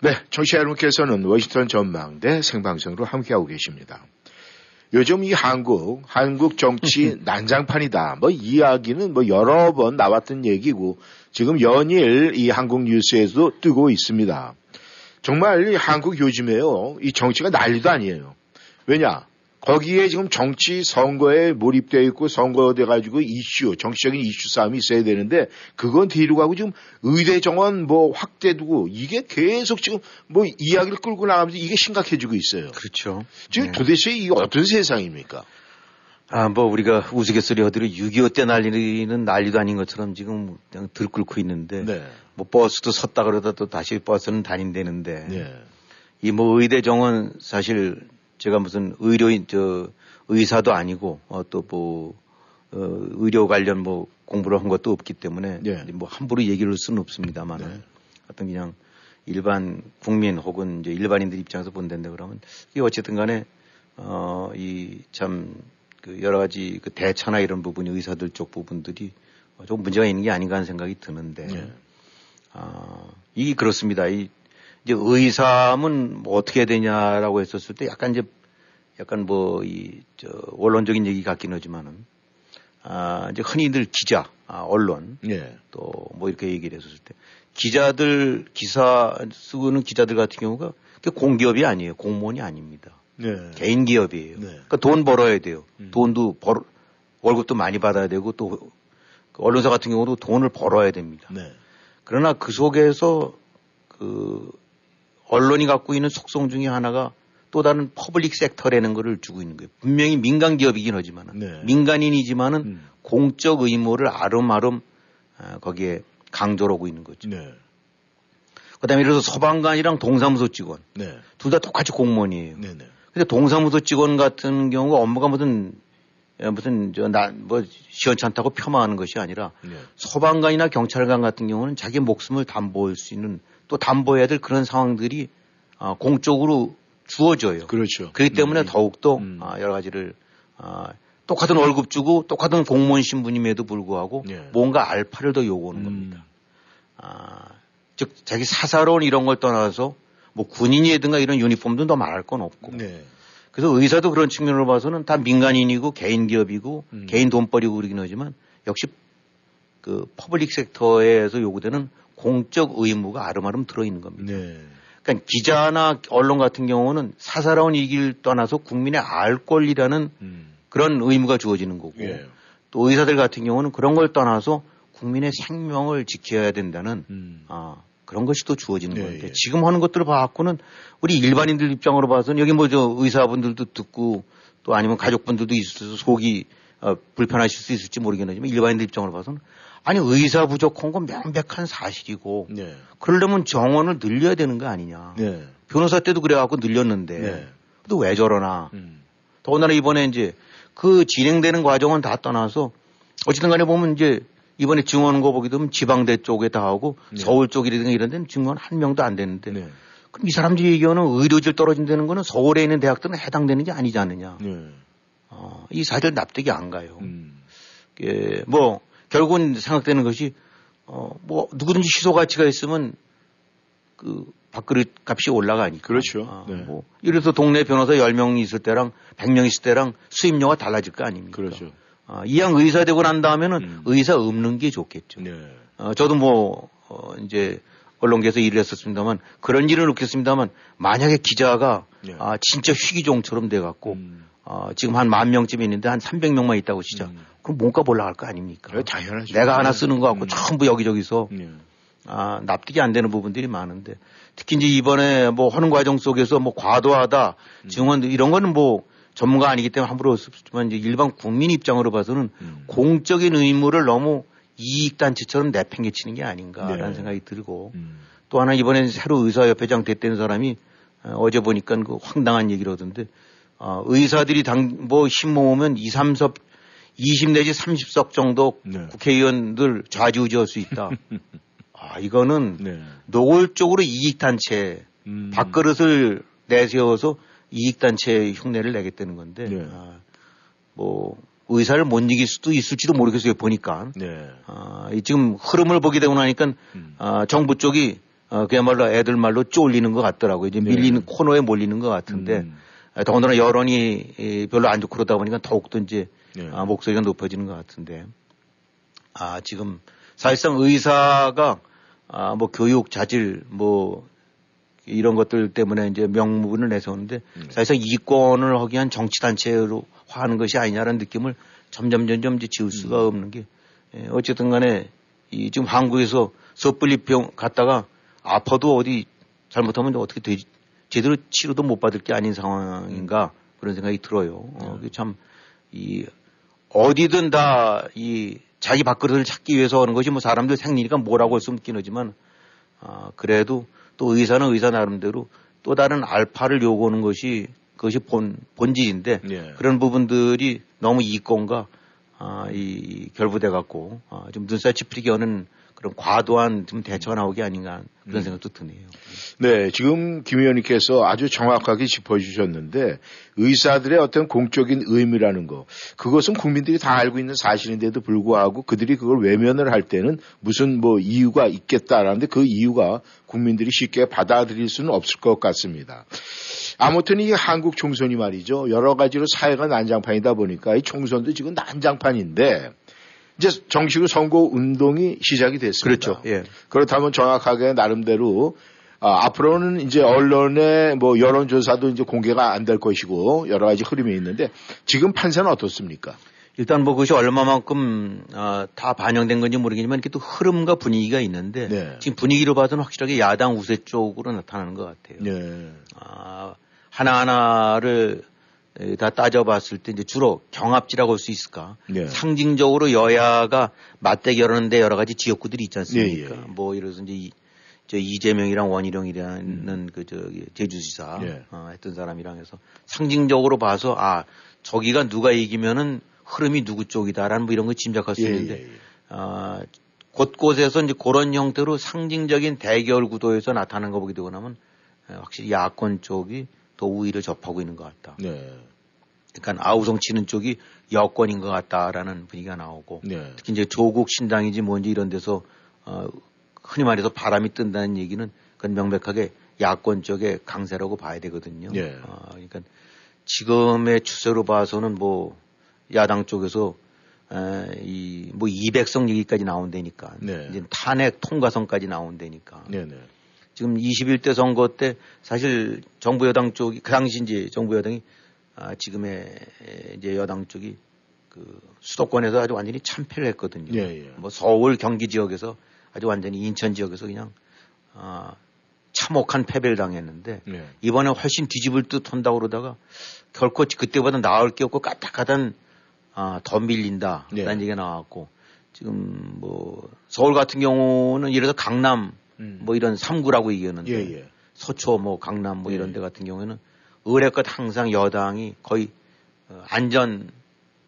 네, 청취자 여러분께서는 워싱턴 전망대 생방송으로 함께하고 계십니다. 요즘 이 한국, 한국 정치 난장판이다. 뭐 이야기는 뭐 여러 번 나왔던 얘기고 지금 연일 이 한국 뉴스에도 뜨고 있습니다. 정말 이 한국 요즘에요. 이 정치가 난리도 아니에요. 왜냐? 거기에 지금 정치 선거에 몰입되어 있고 선거돼 가지고 이슈, 정치적인 이슈 싸움이 있어야 되는데 그건 뒤로 가고 지금 의대 정원 뭐 확대 두고 이게 계속 지금 뭐 이야기를 끌고 나가면서 이게 심각해지고 있어요. 그렇죠. 지금 네. 도대체 이게 어떤 세상입니까? 아, 뭐 우리가 우스갯소리 하더니 6.25 때 난리는 난리도 아닌 것처럼 지금 그냥 들끓고 있는데 네. 뭐 버스도 섰다 그러다 또 다시 버스는 다닌다는데 네. 이뭐 의대 정원 사실 제가 무슨 의료인 저 의사도 아니고 어, 또뭐 어, 의료 관련 뭐 공부를 한 것도 없기 때문에 네. 뭐 함부로 얘기를 할 수는 없습니다만 네. 어떤 그냥 일반 국민 혹은 이제 일반인들 입장에서 본다는데 그러면 이게 어쨌든 간에 어, 이 참 그 여러 가지 그 대처나 이런 부분이 의사들 쪽 부분들이 좀 문제가 있는 게 아닌가 하는 생각이 드는데 네. 아, 이게 그렇습니다. 이 이제 의사면 뭐 어떻게 해야 되냐라고 했었을 때 약간 이제 약간 뭐 이 저 원론적인 얘기 같긴 하지만은 아 이제 흔히들 기자, 아, 언론 예. 또뭐 이렇게 얘기를 했었을 때 기자들 기사 쓰는 기자들 같은 경우가 공기업이 아니에요. 공무원이 아닙니다. 네. 개인 기업이에요. 네. 그러니까 돈 벌어야 돼요. 음. 돈도 벌 월급도 많이 받아야 되고 또그 언론사 같은 경우도 돈을 벌어야 됩니다. 네. 그러나 그 속에서 그 언론이 갖고 있는 속성 중에 하나가 또 다른 public sector라는 거를 주고 있는 거예요. 분명히 민간 기업이긴 하지만은 네. 민간인이지만은 음. 공적 의무를 아름아름 어, 거기에 강조를 하고 있는 거죠. 네. 그다음에 예를 들어서 소방관이랑 동사무소 직원. 네. 둘다 똑같이 공무원이에요. 네네. 네. 근데 동사무소 직원 같은 경우가 업무가 무슨 무슨 저나뭐 시원찮다고 폄하하는 것이 아니라 네. 소방관이나 경찰관 같은 경우는 자기 목숨을 담보할 수 있는 또 담보해야 될 그런 상황들이 어, 공적으로 주어져요. 그렇죠. 그렇기 때문에 음. 더욱더 음. 어, 여러 가지를 어, 똑같은 월급 주고 똑같은 공무원 신분임에도 불구하고 네. 뭔가 알파를 더 요구하는 음. 겁니다. 아, 즉 자기 사사로운 이런 걸 떠나서 뭐 군인이든가 이런 유니폼도 더 말할 건 없고 네. 그래서 의사도 그런 측면으로 봐서는 다 민간인이고 개인 기업이고 음. 개인 돈벌이고 그러긴 하지만 역시 그 public sector에서 요구되는 공적 의무가 아름아름 들어있는 겁니다. 네. 그러니까 기자나 언론 같은 경우는 사사로운 이익을 떠나서 국민의 알 권리라는 음. 그런 의무가 주어지는 거고 예. 또 의사들 같은 경우는 그런 걸 떠나서 국민의 생명을 지켜야 된다는 음. 아, 그런 것이 또 주어지는 네, 건데 예. 지금 하는 것들을 봐갖고는 우리 일반인들 입장으로 봐서는 여기 뭐 저 의사분들도 듣고 또 아니면 가족분들도 있어서 속이 어, 불편하실 수 있을지 모르겠지만 일반인들 입장으로 봐서는 아니 의사 부족한 건 명백한 사실이고 네. 그러려면 정원을 늘려야 되는 거 아니냐. 네. 변호사 때도 그래갖고 늘렸는데 네. 또왜 저러나. 음. 더군다나 이번에 이제 그 진행되는 과정은 다 떠나서 어쨌든 간에 보면 이제 이번에 증언 거 보게 되면 지방대 쪽에 다 하고 네. 서울 쪽이라든가 이런 데는 증언 한 명도 안 되는데 네. 그럼 이 사람들이 얘기하는 의료질 떨어진다는 거는 서울에 있는 대학들은 해당되는 게 아니지 않느냐. 네. 어, 이 사실 납득이 안 가요. 음. 예, 뭐 결국은 생각되는 것이 어, 뭐 누구든지 희소 가치가 있으면 그 밥그릇 값이 올라가니까. 그렇죠. 아, 네. 뭐 이래서 동네 변호사 10명이 있을 때랑 100명 있을 때랑 수입료가 달라질 거 아닙니까? 그렇죠. 어, 이왕 의사 되고 난 다음에는 음. 의사 없는 게 좋겠죠. 네. 어, 저도 뭐, 어, 이제 언론계에서 일을 했었습니다만 그런 일을 느꼈습니다만 만약에 기자가 네. 아, 진짜 희귀종처럼 돼 갖고 음. 어, 지금 한 만 명쯤 있는데 한 300명만 있다고 치자. 음. 그럼 몸값 올라갈 거 아닙니까? 그래, 당연하죠. 내가 하나 쓰는 거 갖고 음. 전부 여기저기서 네. 아, 납득이 안 되는 부분들이 많은데 특히 이제 이번에 뭐 하는 과정 속에서 뭐 과도하다 음. 증언 이런 거는 뭐 전문가 아니기 때문에 함부로 없지만 이제 일반 국민 입장으로 봐서는 음. 공적인 의무를 너무 이익단체처럼 내팽개치는 게 아닌가라는 네. 생각이 들고 음. 또 하나 이번에 새로 의사협회장 됐다는 사람이 어, 어제 보니까 그 황당한 얘기를 하던데 어, 의사들이 당, 뭐 힘 모으면 2, 3석 20 내지 30석 정도 네. 국회의원들 좌지우지할 수 있다. 아, 이거는 네. 노골적으로 이익단체 음. 밥그릇을 내세워서 이익단체 흉내를 내겠다는 건데, 네. 아, 뭐, 의사를 못 이길 수도 있을지도 모르겠어요, 보니까. 네. 아, 지금 흐름을 보게 되고 나니까, 음. 아, 정부 쪽이, 어, 그야말로 애들 말로 쫄리는 것 같더라고요. 이제 네. 밀리는 코너에 몰리는 것 같은데, 음. 아, 더군다나 여론이 별로 안 좋고 그러다 보니까 더욱더 이제, 네. 아, 목소리가 높아지는 것 같은데, 아, 지금 사실상 의사가, 아, 뭐 교육, 자질, 뭐 이런 것들 때문에 이제 명분을 내세우는데 네. 사실상 이권을 하기 위한 정치 단체로 화하는 것이 아니냐라는 느낌을 점점 점점 이제 지울 수가 음. 없는 게 예, 어쨌든 간에 이 지금 한국에서 섣불리 병 갔다가 아파도 어디 잘못하면 어떻게 되지 제대로 치료도 못 받을 게 아닌 상황인가 그런 생각이 들어요. 어, 네. 참 이 어디든 다 이 자기 밥그릇을 찾기 위해서 하는 것이 뭐 사람들 생리니까 뭐라고 할 수 없긴 하지만 아, 그래도 또 의사는 의사 나름대로 또 다른 알파를 요구하는 것이 그것이 본 본질인데 예. 그런 부분들이 너무 이권과 아, 이 결부돼 갖고 아, 좀 눈살 찌푸리게 하는 그런 과도한 좀 대처가 나오게 아닌가 그런 음. 생각도 드네요. 네, 지금 김 의원님께서 아주 정확하게 짚어주셨는데 의사들의 어떤 공적인 의미라는 거 그것은 국민들이 다 알고 있는 사실인데도 불구하고 그들이 그걸 외면을 할 때는 무슨 뭐 이유가 있겠다라는데 그 이유가 국민들이 쉽게 받아들일 수는 없을 것 같습니다. 아무튼 이 한국 총선이 말이죠 여러 가지로 사회가 난장판이다 보니까 이 총선도 지금 난장판인데 이제 정식으로 선거 운동이 시작이 됐습니다. 그렇죠. 예. 그렇다면 정확하게 나름대로 아, 앞으로는 이제 언론의 뭐 여론조사도 이제 공개가 안 될 것이고 여러 가지 흐름이 있는데 지금 판세는 어떻습니까? 일단 뭐 그것이 얼마만큼 어, 다 반영된 건지 모르겠지만 이렇게 또 흐름과 분위기가 있는데 네. 지금 분위기로 봐서는 확실하게 야당 우세 쪽으로 나타나는 것 같아요. 네. 아, 하나하나를 다 따져봤을 때 이제 주로 경합지라고 할 수 있을까? 네. 상징적으로 여야가 맞대결하는데 여러 가지 지역구들이 있지 않습니까? 네, 예. 뭐 이래서 이제 저 이재명이랑 원희룡이라는 음. 그 저기 제주지사 예. 어, 했던 사람이랑 해서 상징적으로 봐서 아 저기가 누가 이기면은 흐름이 누구 쪽이다라는 뭐 이런 거 짐작할 수 예, 있는데 예, 예. 아 곳곳에서 이제 그런 형태로 상징적인 대결 구도에서 나타나는 거 보게 되고 나면 예, 확실히 야권 쪽이 더 우위를 접하고 있는 것 같다. 네. 그러니까 아우성 치는 쪽이 여권인 것 같다라는 분위기가 나오고 네. 특히 이제 조국 신당이지 뭔지 이런 데서 어, 흔히 말해서 바람이 뜬다는 얘기는 그건 명백하게 야권 쪽의 강세라고 봐야 되거든요. 네. 어, 그러니까 지금의 추세로 봐서는 뭐 야당 쪽에서 이뭐 200석 얘기까지 나온다니까 네. 이제 탄핵 통과선까지 나온다니까. 네, 네. 지금 21대 선거 때 사실 정부 여당 쪽이 그 당시 이제 정부 여당이 아, 지금의 이제 여당 쪽이 그 수도권에서 아주 완전히 참패를 했거든요. 예, 예. 뭐 서울 경기 지역에서 아주 완전히 인천 지역에서 그냥 아, 참혹한 패배를 당했는데 예. 이번에 훨씬 뒤집을 듯 한다고 그러다가 결코 그때보다 나을 게 없고 까딱하단 아, 더 밀린다. 예. 라는 얘기가 나왔고 지금 뭐 서울 같은 경우는 예를 들어 강남 음. 뭐 이런 3구라고 얘기하는데 예, 예. 서초 뭐 강남 뭐 이런 데 같은 경우에는 의뢰껏 항상 여당이 거의 어, 안전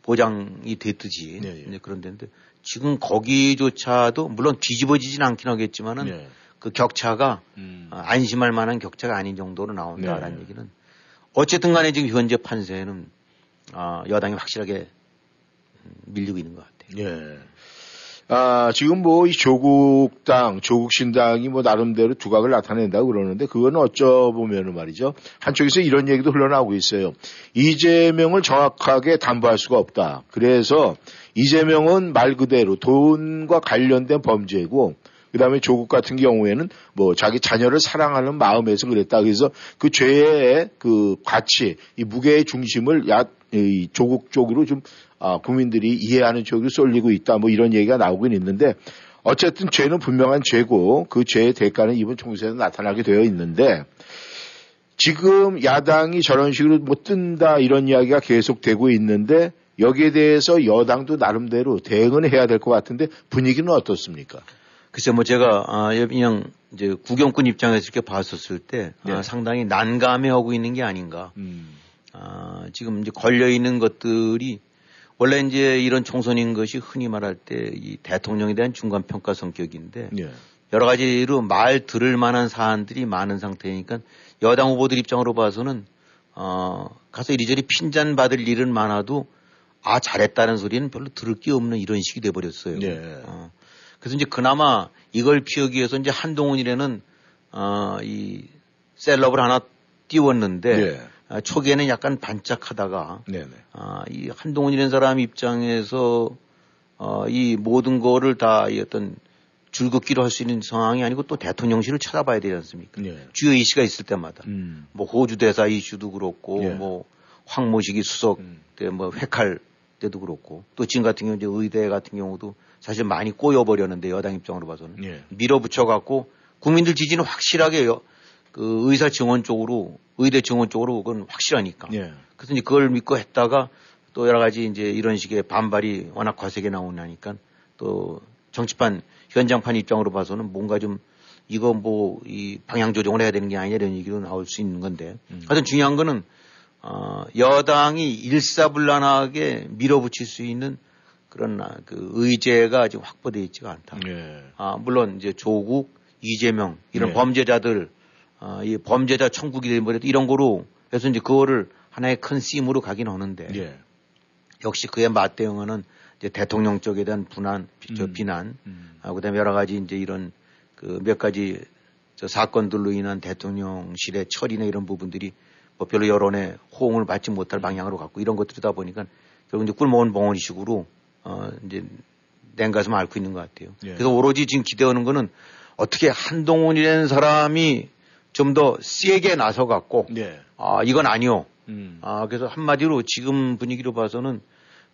보장이 됐듯이 네, 예. 그런 데인데 지금 거기조차도 물론 뒤집어지진 않긴 하겠지만은 네. 그 격차가 음. 어, 안심할 만한 격차가 아닌 정도로 나온다라는 네. 얘기는 어쨌든 간에 지금 현재 판세는 어, 여당이 확실하게 밀리고 있는 것 같아요. 예. 아, 지금 뭐 이 조국 당, 조국 신당이 뭐 나름대로 두각을 나타낸다고 그러는데 그거는 어쩌보면은 말이죠. 한쪽에서 이런 얘기도 흘러나오고 있어요. 이재명을 정확하게 담보할 수가 없다. 그래서 이재명은 말 그대로 돈과 관련된 범죄고 그 다음에 조국 같은 경우에는 뭐 자기 자녀를 사랑하는 마음에서 그랬다. 그래서 그 죄의 그 가치, 이 무게의 중심을 야, 이 조국 쪽으로 좀 아, 국민들이 이해하는 쪽으로 쏠리고 있다. 뭐 이런 얘기가 나오긴 있는데 어쨌든 죄는 분명한 죄고 그 죄의 대가는 이번 총선에서 나타나게 되어 있는데 지금 야당이 저런 식으로 뭐 뜬다 이런 이야기가 계속되고 있는데 여기에 대해서 여당도 나름대로 대응을 해야 될 것 같은데 분위기는 어떻습니까? 글쎄 뭐 제가 아, 그냥 이제 구경꾼 입장에서 이렇게 봤었을 때 아, 네. 아, 상당히 난감해하고 있는 게 아닌가. 음. 아, 지금 이제 걸려 있는 것들이 원래 이제 이런 총선인 것이 흔히 말할 때 이 대통령에 대한 중간 평가 성격인데 예. 여러 가지로 말 들을 만한 사안들이 많은 상태니까 여당 후보들 입장으로 봐서는 어 가서 이리저리 핀잔 받을 일은 많아도 아 잘했다는 소리는 별로 들을 게 없는 이런 식이 돼 버렸어요. 예. 어. 그래서 이제 그나마 이걸 피하기 위해서 이제 한동훈이라는 어이 셀럽을 하나 띄웠는데 예. 아, 초기에는 약간 반짝하다가 아, 이 한동훈이라는 사람 입장에서 어, 이 모든 거를 다 이 어떤 줄긋기로 할 수 있는 상황이 아니고 또 대통령실을 찾아봐야 되지 않습니까? 네. 주요 이슈가 있을 때마다 음. 뭐 호주 대사 이슈도 그렇고 네. 뭐 황모식이 수석 음. 때뭐 회칼 때도 그렇고 또 지금 같은 경우 이제 의대 같은 경우도 사실 많이 꼬여버렸는데 여당 입장으로 봐서는 네. 밀어붙여 갖고 국민들 지지는 확실하게 요, 그 의사 증원 쪽으로 의대 증원 쪽으로 그건 확실하니까. 예. 그래서 이제 그걸 믿고 했다가 또 여러 가지 이제 이런 식의 반발이 워낙 과세게 나오나니까 또 정치판 현장판 입장으로 봐서는 뭔가 좀 이거 뭐 이 방향 조정을 해야 되는 게 아니냐 이런 얘기도 나올 수 있는 건데 음. 하여튼 중요한 거는 어 여당이 일사불란하게 밀어붙일 수 있는 그런 그 의제가 지금 확보되어 있지가 않다. 예. 아 물론 이제 조국, 이재명 이런 예. 범죄자들 어, 이 범죄자 천국이 되버려도 이런 거로 해서 이제 그거를 하나의 큰 씀으로 가긴 하는데 예. 역시 그에 맞대응하는 이제 대통령 쪽에 대한 분한, 음. 비난, 음. 아, 그다음에 여러 가지 이제 이런 그 몇 가지 저 사건들로 인한 대통령실의 처리나 이런 부분들이 뭐 별로 여론의 호응을 받지 못할 방향으로 갔고 이런 것들이다 보니까 결국 이제 꿀먹은 벙어리식으로 어 이제 냉가슴 앓고 있는 것 같아요. 예. 그래서 오로지 지금 기대하는 거는 어떻게 한동훈이라는 사람이 좀 더 세게 나서 갖고 네. 아 이건 아니요. 음. 아 그래서 한마디로 지금 분위기로 봐서는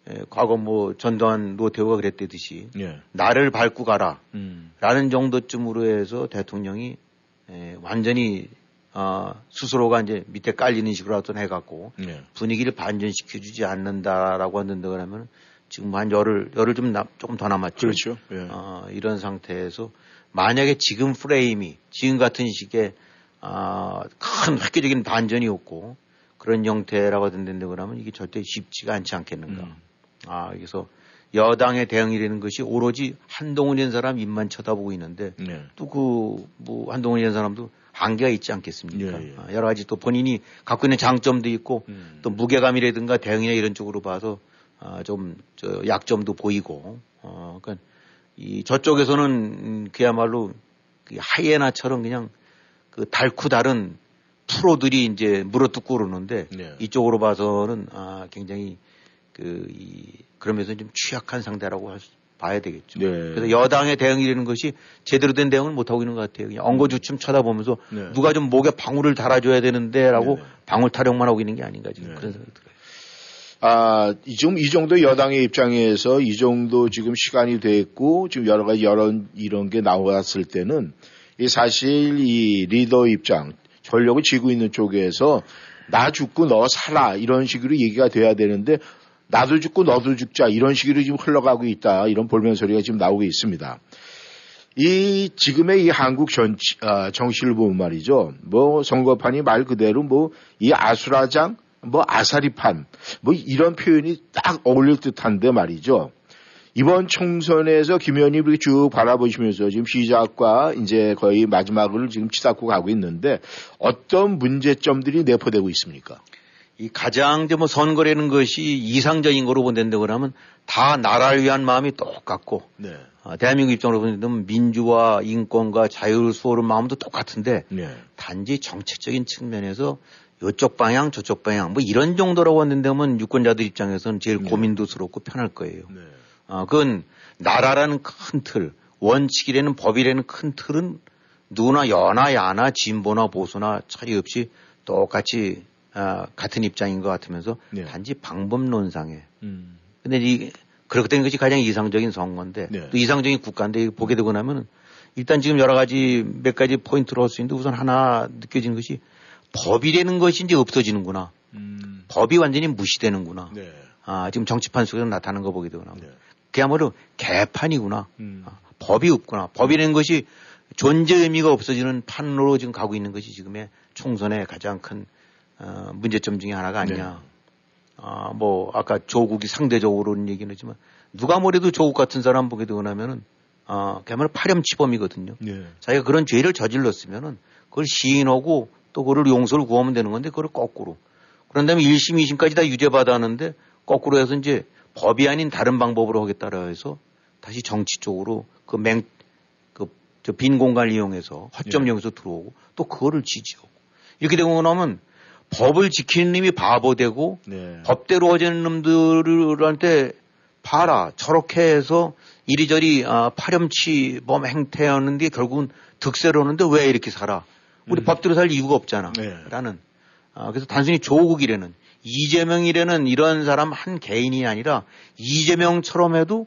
에, 과거 뭐 전두환 노태우가 그랬듯이 네. 나를 밟고 가라 음. 라는 정도쯤으로 해서 대통령이 에, 완전히 어, 스스로가 이제 밑에 깔리는 식으로 어떤 해갖고 네. 분위기를 반전시켜주지 않는다라고 한다 그러면 지금 한 열흘 열흘 좀 나, 조금 더 남았죠. 그렇죠. 예. 어, 이런 상태에서 만약에 지금 프레임이 지금 같은 식의 아, 큰 획기적인 반전이 없고 그런 형태라고 된다고 그러면 이게 절대 쉽지가 않지 않겠는가. 음. 아, 그래서 여당의 대응이라는 것이 오로지 한동훈이라는 사람 입만 쳐다보고 있는데 네. 또그 뭐 한동훈이라는 사람도 한계가 있지 않겠습니까? 예, 예. 아, 여러 가지 또 본인이 갖고 있는 장점도 있고 음. 또 무게감이라든가 대응이나 이런 쪽으로 봐서 아, 좀 저 약점도 보이고 어, 그러니까 이 저쪽에서는 그야말로 그 하이에나처럼 그냥 그 달쿠 다른 프로들이 이제 물어뜯고 그러는데 네. 이쪽으로 봐서는 아 굉장히 그 이 그러면서 좀 취약한 상대라고 할 수, 봐야 되겠죠. 네. 그래서 여당의 대응이라는 것이 제대로 된 대응을 못 하고 있는 것 같아요. 그냥 엉거주춤 쳐다보면서 네. 누가 좀 목에 방울을 달아줘야 되는데라고 네. 방울 타령만 하고 있는 게 아닌가 지금 네. 그런 생각이 들어요. 아, 지금 이 정도 여당의 입장에서 이 정도 지금 시간이 됐고 지금 여러 가지 여런 이런 게 나왔을 때는 이 사실 이 리더 입장 전력을 쥐고 있는 쪽에서 나 죽고 너 살아 이런 식으로 얘기가 돼야 되는데 나도 죽고 너도 죽자 이런 식으로 지금 흘러가고 있다 이런 볼멘 소리가 지금 나오고 있습니다. 이 지금의 이 한국 정치, 아, 정치를 보면 말이죠. 뭐 선거판이 말 그대로 뭐 이 아수라장 뭐 아사리판 뭐 이런 표현이 딱 어울릴 듯한데 말이죠. 이번 총선에서 김 의원님 이렇게 쭉 바라보시면서 지금 시작과 이제 거의 마지막을 지금 치닫고 가고 있는데 어떤 문제점들이 내포되고 있습니까? 이 가장 뭐 선거라는 것이 이상적인 거로 본다고 그러면 다 나라를 위한 마음이 똑같고 네. 어, 대한민국 입장으로 보면 민주와 인권과 자유를 수호하는 마음도 똑같은데 네. 단지 정책적인 측면에서 이쪽 방향 저쪽 방향 뭐 이런 정도라고 한다면 유권자들 입장에서는 제일 네. 고민도스럽고 편할 거예요. 네. 어, 그건 나라라는 큰 틀, 원칙이라는 법이라는 큰 틀은 누나 여나 야나 진보나 보수나 차이 없이 똑같이 어, 같은 입장인 것 같으면서 네. 단지 방법론상에. 음. 근데 이 그렇게 된 것이 가장 이상적인 선거인데 네. 또 이상적인 국가인데 보게 되고 나면은 일단 지금 여러 가지 몇 가지 포인트로 할 수 있는데 우선 하나 느껴지는 것이 법이라는 것이 이제 없어지는구나. 음. 법이 완전히 무시되는구나. 네. 아, 지금 정치판 속에서 나타나는 거 보게 되거나. 네. 그야말로 개판이구나. 음. 아, 법이 없구나. 법이라는 것이 존재 의미가 없어지는 판으로 지금 가고 있는 것이 지금의 총선의 가장 큰 어, 문제점 중에 하나가 아니냐. 네. 아, 뭐, 아까 조국이 상대적으로는 얘기는 했지만, 누가 뭐래도 조국 같은 사람 보게 되고 나면은, 아, 그야말로 파렴치범이거든요. 네. 자기가 그런 죄를 저질렀으면은, 그걸 시인하고 또 그걸 용서를 구하면 되는 건데, 그걸 거꾸로. 그런 다음에 1심, 2심까지 다 유죄받았는데, 거꾸로 해서 이제 법이 아닌 다른 방법으로 하겠다라 해서 다시 정치 쪽으로 그 맹, 그, 저 빈 공간을 이용해서 허점 네. 이용해서 들어오고 또 그거를 지지하고. 이렇게 되고 나면 법을 지키는 놈이 바보되고 네. 법대로 어지는 놈들한테 봐라 저렇게 해서 이리저리 아, 파렴치범 행태하는데 결국은 득세를 하는데 왜 이렇게 살아? 우리 음. 법대로 살 이유가 없잖아. 네. 라는 아, 그래서 단순히 조국이라는 이재명이라는 이런 사람 한 개인이 아니라 이재명처럼 해도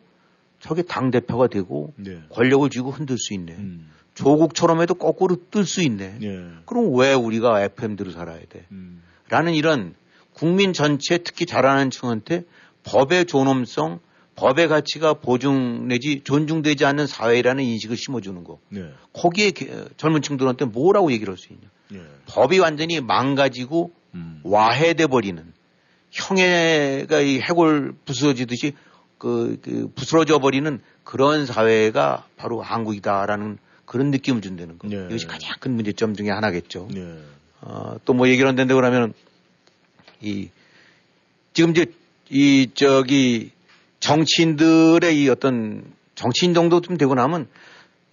저게 당 대표가 되고 네. 권력을 쥐고 흔들 수 있네. 음. 조국처럼 해도 거꾸로 뜰 수 있네. 예. 그럼 왜 우리가 FM대로 살아야 돼? 음. 라는 이런 국민 전체 특히 잘하는 층한테 법의 존엄성, 법의 가치가 보증 내지 존중되지 않는 사회라는 인식을 심어주는 거. 네. 거기에 젊은 층들한테 뭐라고 얘기를 할 수 있냐. 네. 법이 완전히 망가지고 음. 와해돼 버리는 형해가 이 해골 부서지듯이 그, 그 부스러져 버리는 그런 사회가 바로 한국이다라는 그런 느낌을 준다는 거. 네. 이것이 가장 큰 문제점 중에 하나겠죠. 네. 어, 또 뭐 얘기를 한다는데 그러면 이 지금 이제 이 저기 정치인들의 이 어떤 정치인 정도 좀 되고 나면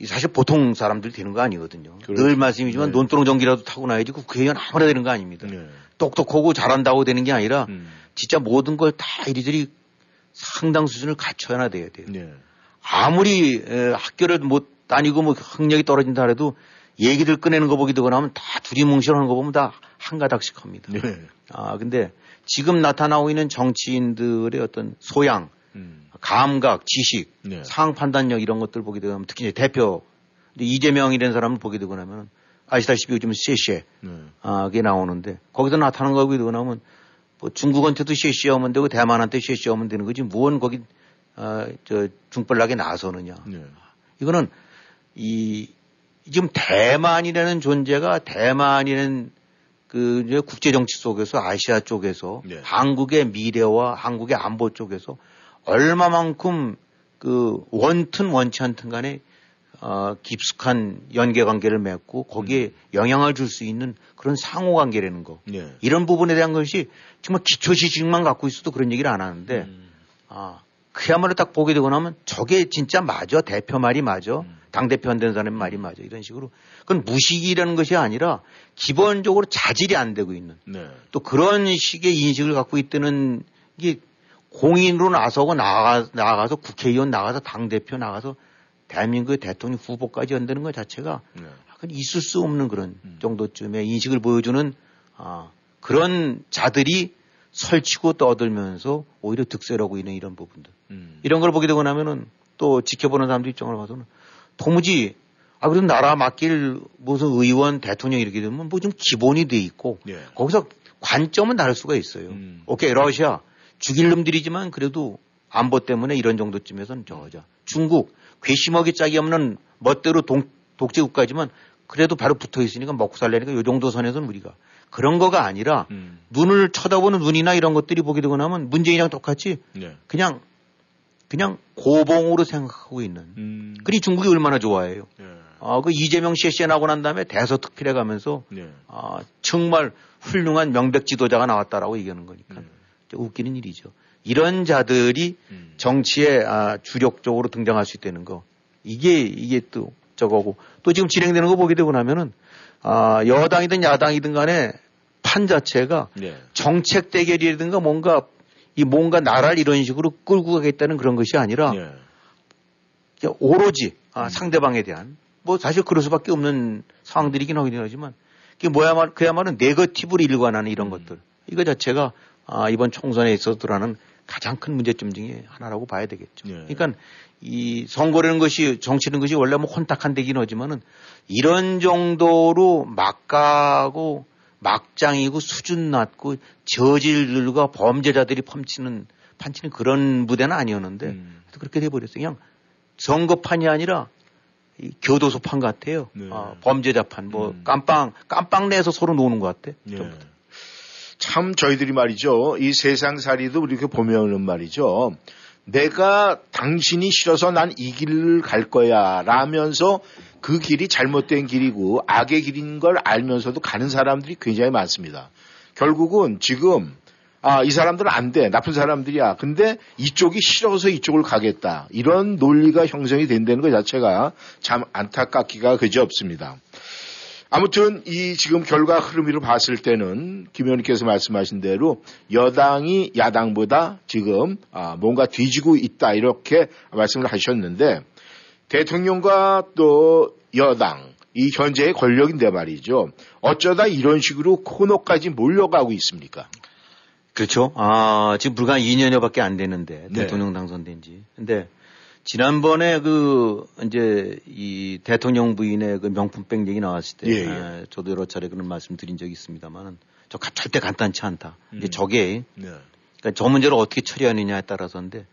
사실 보통 사람들이 되는 거 아니거든요. 그렇죠. 늘 말씀이지만 네. 논두렁 전기라도 타고 나야지 국회의원 아무나 되는 거 아닙니다. 네. 똑똑하고 잘한다고 되는 게 아니라 음. 진짜 모든 걸 다 이리저리 상당 수준을 갖춰야 돼야 돼요. 네. 아무리 에, 학교를 못 다니고 뭐 학력이 떨어진다 해도 얘기들 꺼내는 거 되고 나면 다 두리뭉실하는 거 보면 다 한 가닥씩 합니다. 네. 아, 근데 지금 나타나고 있는 정치인들의 어떤 소양, 음. 감각, 지식, 네. 상황 판단력 이런 것들 보게 되면 특히 이제 대표 이재명이라는 사람을 보게 되고 나면 아시다시피 요즘 셰셰 네. 아, 그게 나오는데 거기서 나타나는 거 보게 되고 나면 뭐 중국한테도 셰셰 하면 되고 대만한테 셰셰 하면 되는 거지 무언 거기 아, 저 중벌나게 나서느냐. 네. 이거는 이 지금 대만이라는 존재가 대만이라는 그 이제 국제 정치 속에서 아시아 쪽에서 네. 한국의 미래와 한국의 안보 쪽에서 얼마만큼 그 원튼 원치 않든 간에 어, 깊숙한 연계 관계를 맺고 거기에 음. 영향을 줄 수 있는 그런 상호 관계라는 거. 네. 이런 부분에 대한 것이 정말 기초 지식만 갖고 있어도 그런 얘기를 안 하는데 음. 아, 그야말로 딱 보게 되고 나면 저게 진짜 맞아. 대표 말이 맞아. 음. 당대표 안 되는 사람의 말이 맞아. 이런 식으로. 그건 무식이라는 것이 아니라 기본적으로 자질이 안 되고 있는 네. 또 그런 식의 인식을 갖고 있다는 게 공인으로 나서고 나가, 나가서 국회의원 나가서 당대표 나가서 대한민국의 대통령 후보까지 연다는 것 자체가 네. 있을 수 없는 그런 음. 정도쯤의 인식을 보여주는 아, 그런 자들이 설치고 떠들면서 오히려 득세라고 있는 이런 부분들. 음. 이런 걸 보게 되고 나면은 또 지켜보는 사람들 입장을 봐서는 도무지 아, 그럼 나라 맡길 무슨 의원, 대통령 이렇게 되면 뭐 좀 기본이 돼 있고 예. 거기서 관점은 다를 수가 있어요. 음. 오케이, 러시아 죽일 놈들이지만 그래도 안보 때문에 이런 정도쯤에서는 저거죠. 중국 괘씸하게 짝이 없는 멋대로 동, 독재 국가지만 그래도 바로 붙어 있으니까 먹고 살려니까 요 정도 선에서는 우리가 그런 거가 아니라 음. 눈을 쳐다보는 눈이나 이런 것들이 보게 되고 나면 문재인이랑 똑같이 네. 그냥 그냥 고봉으로 생각하고 있는. 음. 그리 중국이 얼마나 좋아해요. 네. 아, 그 이재명 씨에 나고 난 다음에 대서특필해 가면서 네. 아, 정말 훌륭한 명백 지도자가 나왔다라고 얘기하는 거니까 음. 웃기는 일이죠. 이런 자들이 음. 정치에 아, 주력적으로 등장할 수 있다는 거. 이게 이게 또 저거고 또 지금 진행되는 거 보게 되고 나면은 아, 여당이든 야당이든 간에 판 자체가 네. 정책 대결이라든가 뭔가 이 뭔가 나라를 이런 식으로 끌고 가겠다는 그런 것이 아니라 네. 오로지 아, 음. 상대방에 대한 뭐 사실 그럴 수밖에 없는 상황들이긴 하긴 하지만 그게 뭐야말 그야말로 네거티브로 일관하는 이런 음. 것들 이거 자체가 아, 이번 총선에 있어서 드러나는 가장 큰 문제점 중에 하나라고 봐야 되겠죠. 네. 그러니까 이 선거라는 것이 정치는 것이 원래 뭐 혼탁한 데긴 하지만은 이런 정도로 막가고 막장이고 수준 낮고 저질들과 범죄자들이 펌치는 판치는 그런 무대는 아니었는데 음. 그렇게 돼버렸어요. 그냥 선거판이 아니라 이 교도소판 같아요. 네. 아, 범죄자판 뭐 음. 깜빵 깜빵 내에서 서로 노는 것 같아. 네. 참 저희들이 말이죠. 이 세상살이도 이렇게 보면은 말이죠. 내가 당신이 싫어서 난 이 길을 갈 거야 라면서 그 길이 잘못된 길이고 악의 길인 걸 알면서도 가는 사람들이 굉장히 많습니다. 결국은 지금 아, 이 사람들은 안 돼. 나쁜 사람들이야. 근데 이쪽이 싫어서 이쪽을 가겠다. 이런 논리가 형성이 된다는 것 자체가 참 안타깝기가 그지 없습니다. 아무튼 이 지금 결과 흐름으로 봤을 때는 김 의원님께서 말씀하신 대로 여당이 야당보다 지금 아 뭔가 뒤지고 있다 이렇게 말씀을 하셨는데 대통령과 또 여당 이 현재의 권력인데 말이죠. 어쩌다 이런 식으로 코너까지 몰려가고 있습니까? 그렇죠. 아, 지금 불과 2년여밖에 안 되는데 네. 대통령 당선된 지. 근데 지난번에 그 이제 이 대통령 부인의 그 명품백 얘기 나왔을 때 예, 예. 아, 저도 여러 차례 그런 말씀 드린 적이 있습니다만은 저 절대 간단치 않다. 음. 이제 저게 네. 그러니까 저 문제를 어떻게 처리하느냐에 따라서인데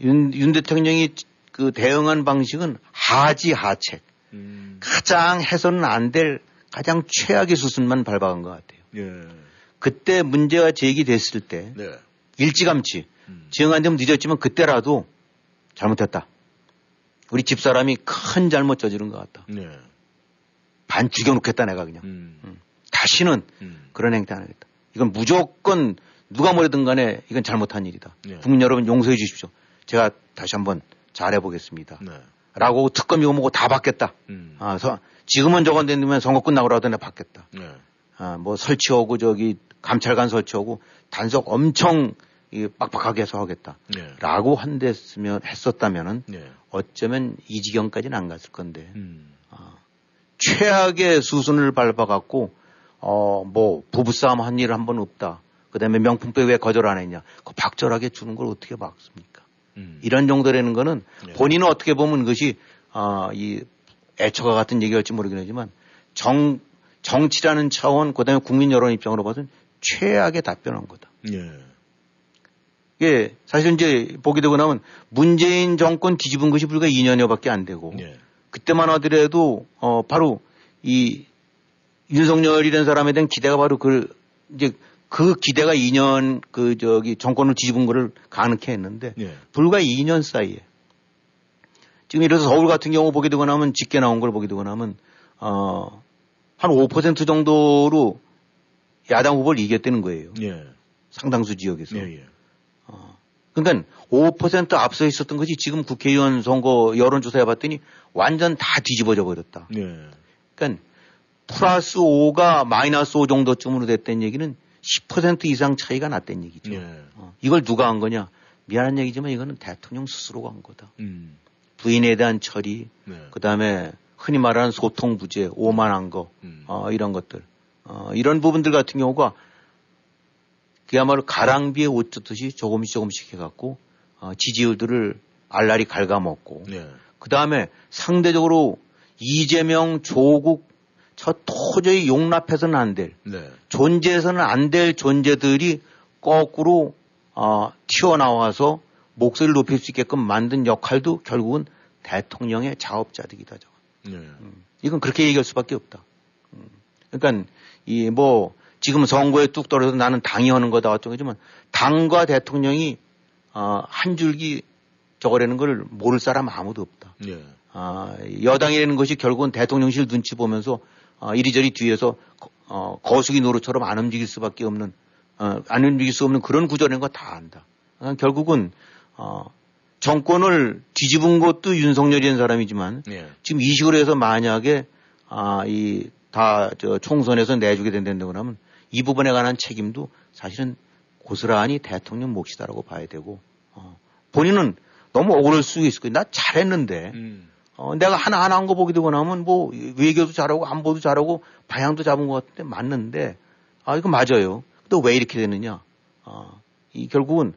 윤, 윤 대통령이 그 대응한 방식은 하지 하책 음. 가장 해서는 안 될 가장 최악의 수순만 밟아간 것 같아요. 예. 그때 문제가 제기됐을 때 네. 일찌감치 음. 지응한 점 늦었지만 그때라도 잘못했다. 우리 집사람이 큰 잘못 저지른 것 같다. 네. 반 죽여놓겠다 내가 그냥. 음. 음. 다시는 음. 그런 행태 안 하겠다. 이건 무조건 누가 뭐래든 간에 이건 잘못한 일이다. 네. 국민 여러분 용서해 주십시오. 제가 다시 한번 잘해보겠습니다. 네. 라고 특검 이거 뭐고 다 받겠다. 음. 아, 서, 지금은 저건 되면 선거 끝나고 라도 내가 받겠다. 네. 아, 뭐 설치하고 저기 감찰관 설치하고 단속 엄청 이 빡빡하게 해서 하겠다. 네. 라고 한댔으면 했었다면은 네. 어쩌면 이 지경까지는 안 갔을 건데 음. 어, 최악의 수순을 밟아갖고 어뭐 부부싸움 한 일 한 번 없다. 그다음에 명품백 왜 거절 안 했냐? 그 박절하게 주는 걸 어떻게 막습니까? 음. 이런 정도라는 거는 네. 본인은 어떻게 보면 그것이 아이 애처가 같은 얘기할지 모르긴 하지만 정 정치라는 차원 그다음에 국민 여론 입장으로 봐서는 최악의 답변한 거다. 예. 예, 사실 이제 보게 되고 나면 문재인 정권 뒤집은 것이 불과 2년여밖에 안 되고 예. 그때만 하더라도 어 바로 이 윤석열이라는 사람에 대한 기대가 바로 그 이제 그 기대가 2년 그 저기 정권을 뒤집은 거를 가능케 했는데 예. 불과 2년 사이에 지금 이래서 서울 같은 경우 보게 되거나 하면 직계 나온 걸 보게 되거나 하면 어 한 5% 정도로 야당 후보를 이겼다는 거예요. 예. 상당수 지역에서. 예, 예. 어, 그러니까 5% 앞서 있었던 것이 지금 국회의원 선거 여론조사 해봤더니 완전 다 뒤집어져 버렸다. 예. 그러니까 플러스 5가 마이너스 5 정도쯤으로 됐다는 얘기는 10% 이상 차이가 났다는 얘기죠. 예. 어, 이걸 누가 한 거냐? 미안한 얘기지만 이거는 대통령 스스로가 한 거다. 음. 부인에 대한 처리, 네. 그 다음에 흔히 말하는 소통 부재, 오만한 거, 음. 어, 이런 것들. 어, 이런 부분들 같은 경우가 그야말로 가랑비에 옷 젖듯이 조금씩 조금씩 해갖고 어, 지지율들을 알라리 갉아먹고 네. 그 다음에 상대적으로 이재명, 조국 저 도저히 용납해서는 안 될, 네. 존재해서는 안 될 존재들이 거꾸로 어, 튀어나와서 목소리를 높일 수 있게끔 만든 역할도 결국은 대통령의 작업자들이다. 네. 음, 이건 그렇게 얘기할 수밖에 없다. 음, 그러니까 이 뭐 지금 선거에 뚝 떨어져서 나는 당이 하는 거다 어떤 거지만 당과 대통령이 어, 한 줄기 저거라는 걸 모를 사람 아무도 없다. 네. 아, 여당이라는 것이 결국은 대통령실 눈치 보면서 어, 이리저리 뒤에서 어, 거수기 노릇처럼 안 움직일 수밖에 없는 어, 안 움직일 수 없는 그런 구조라는 거 다 안다. 그러니까 결국은 어, 정권을 뒤집은 것도 윤석열이라는 사람이지만 네. 지금 이 식으로 해서 만약에 아, 이 다 저 총선에서 내주게 된다고 하면 이 부분에 관한 책임도 사실은 고스란히 대통령 몫이다라고 봐야 되고 어, 본인은 너무 억울할 수 있을 거예요. 나 잘했는데 음. 어, 내가 하나하나 한 거 보게 되고 나면 뭐 외교도 잘하고 안보도 잘하고 방향도 잡은 것 같은데 맞는데 아 이거 맞아요. 또 왜 이렇게 되느냐? 아, 이 결국은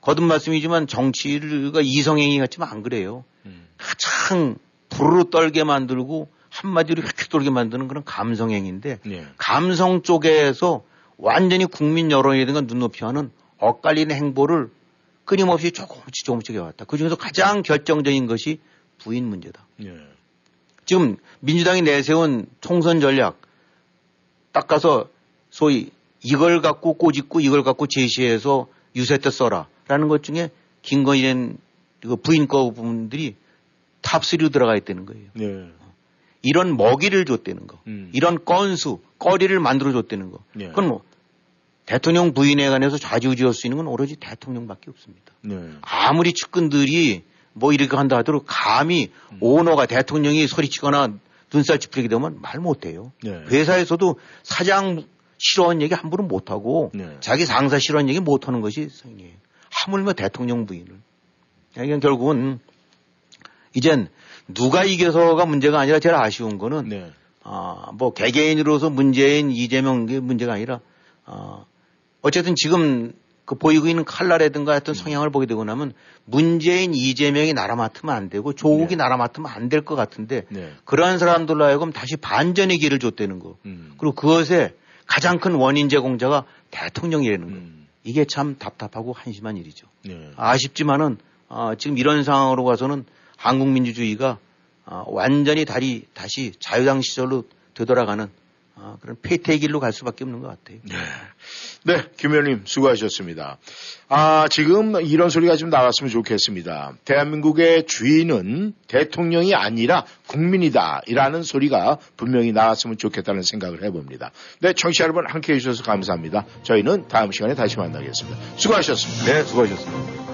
거듭 말씀이지만 정치가 이성행위 같지만 안 그래요. 음. 가장 부르르 떨게 만들고 한마디로 휙휙 돌게 만드는 그런 감성행위인데 네. 감성 쪽에서 완전히 국민 여론이든가 눈높이 하는 엇갈리는 행보를 끊임없이 조금씩 조금씩 해왔다. 그 중에서 가장 결정적인 것이 부인 문제다. 네. 지금 민주당이 내세운 총선 전략 딱 가서 소위 이걸 갖고 꼬집고 이걸 갖고 제시해서 유세 때 써라. 라는 것 중에 김건희는 그 부인 거 부분들이 top 3로 들어가 있다는 거예요. 네. 이런 먹이를 줬다는 거. 음. 이런 건수, 거리를 만들어 줬다는 거. 네. 그건 뭐 대통령 부인에 관해서 좌지우지할 수 있는 건 오로지 대통령밖에 없습니다. 네. 아무리 측근들이 뭐 이렇게 한다 하더라도 감히 음. 오너가 대통령이 소리치거나 눈살 찌푸리게 되면 말 못해요. 네. 회사에서도 사장 싫어하는 얘기 함부로 못하고 네. 자기 상사 싫어하는 얘기 못하는 것이 성이에요. 하물며 대통령 부인을. 그러니까 결국은 이젠 누가 이겨서가 문제가 아니라 제일 아쉬운 거는 네. 아, 뭐 개개인으로서 문재인, 이재명의 문제가 아니라 아, 어쨌든 지금 그 보이고 있는 칼라라든가 어떤 성향을 보게 되고 나면 문재인, 이재명이 나라 맡으면 안 되고 조국이 네. 나라 맡으면 안 될 것 같은데 네. 그러한 사람들로 하여금 다시 반전의 길을 줬다는 거. 음. 그리고 그것에 가장 큰 원인 제공자가 대통령이라는 거. 음. 이게 참 답답하고 한심한 일이죠. 네. 아쉽지만은 어, 지금 이런 상황으로 가서는 한국 민주주의가 어, 완전히 다리 다시 자유당 시절로 되돌아가는 어, 그런 폐퇴의 길로 갈 수밖에 없는 것 같아요. 네. 네, 김 의원님 수고하셨습니다. 아, 지금 이런 소리가 좀 나왔으면 좋겠습니다. 대한민국의 주인은 대통령이 아니라 국민이다. 이라는 소리가 분명히 나왔으면 좋겠다는 생각을 해봅니다. 네, 청취자 여러분 함께 해주셔서 감사합니다. 저희는 다음 시간에 다시 만나겠습니다. 수고하셨습니다. 네, 수고하셨습니다.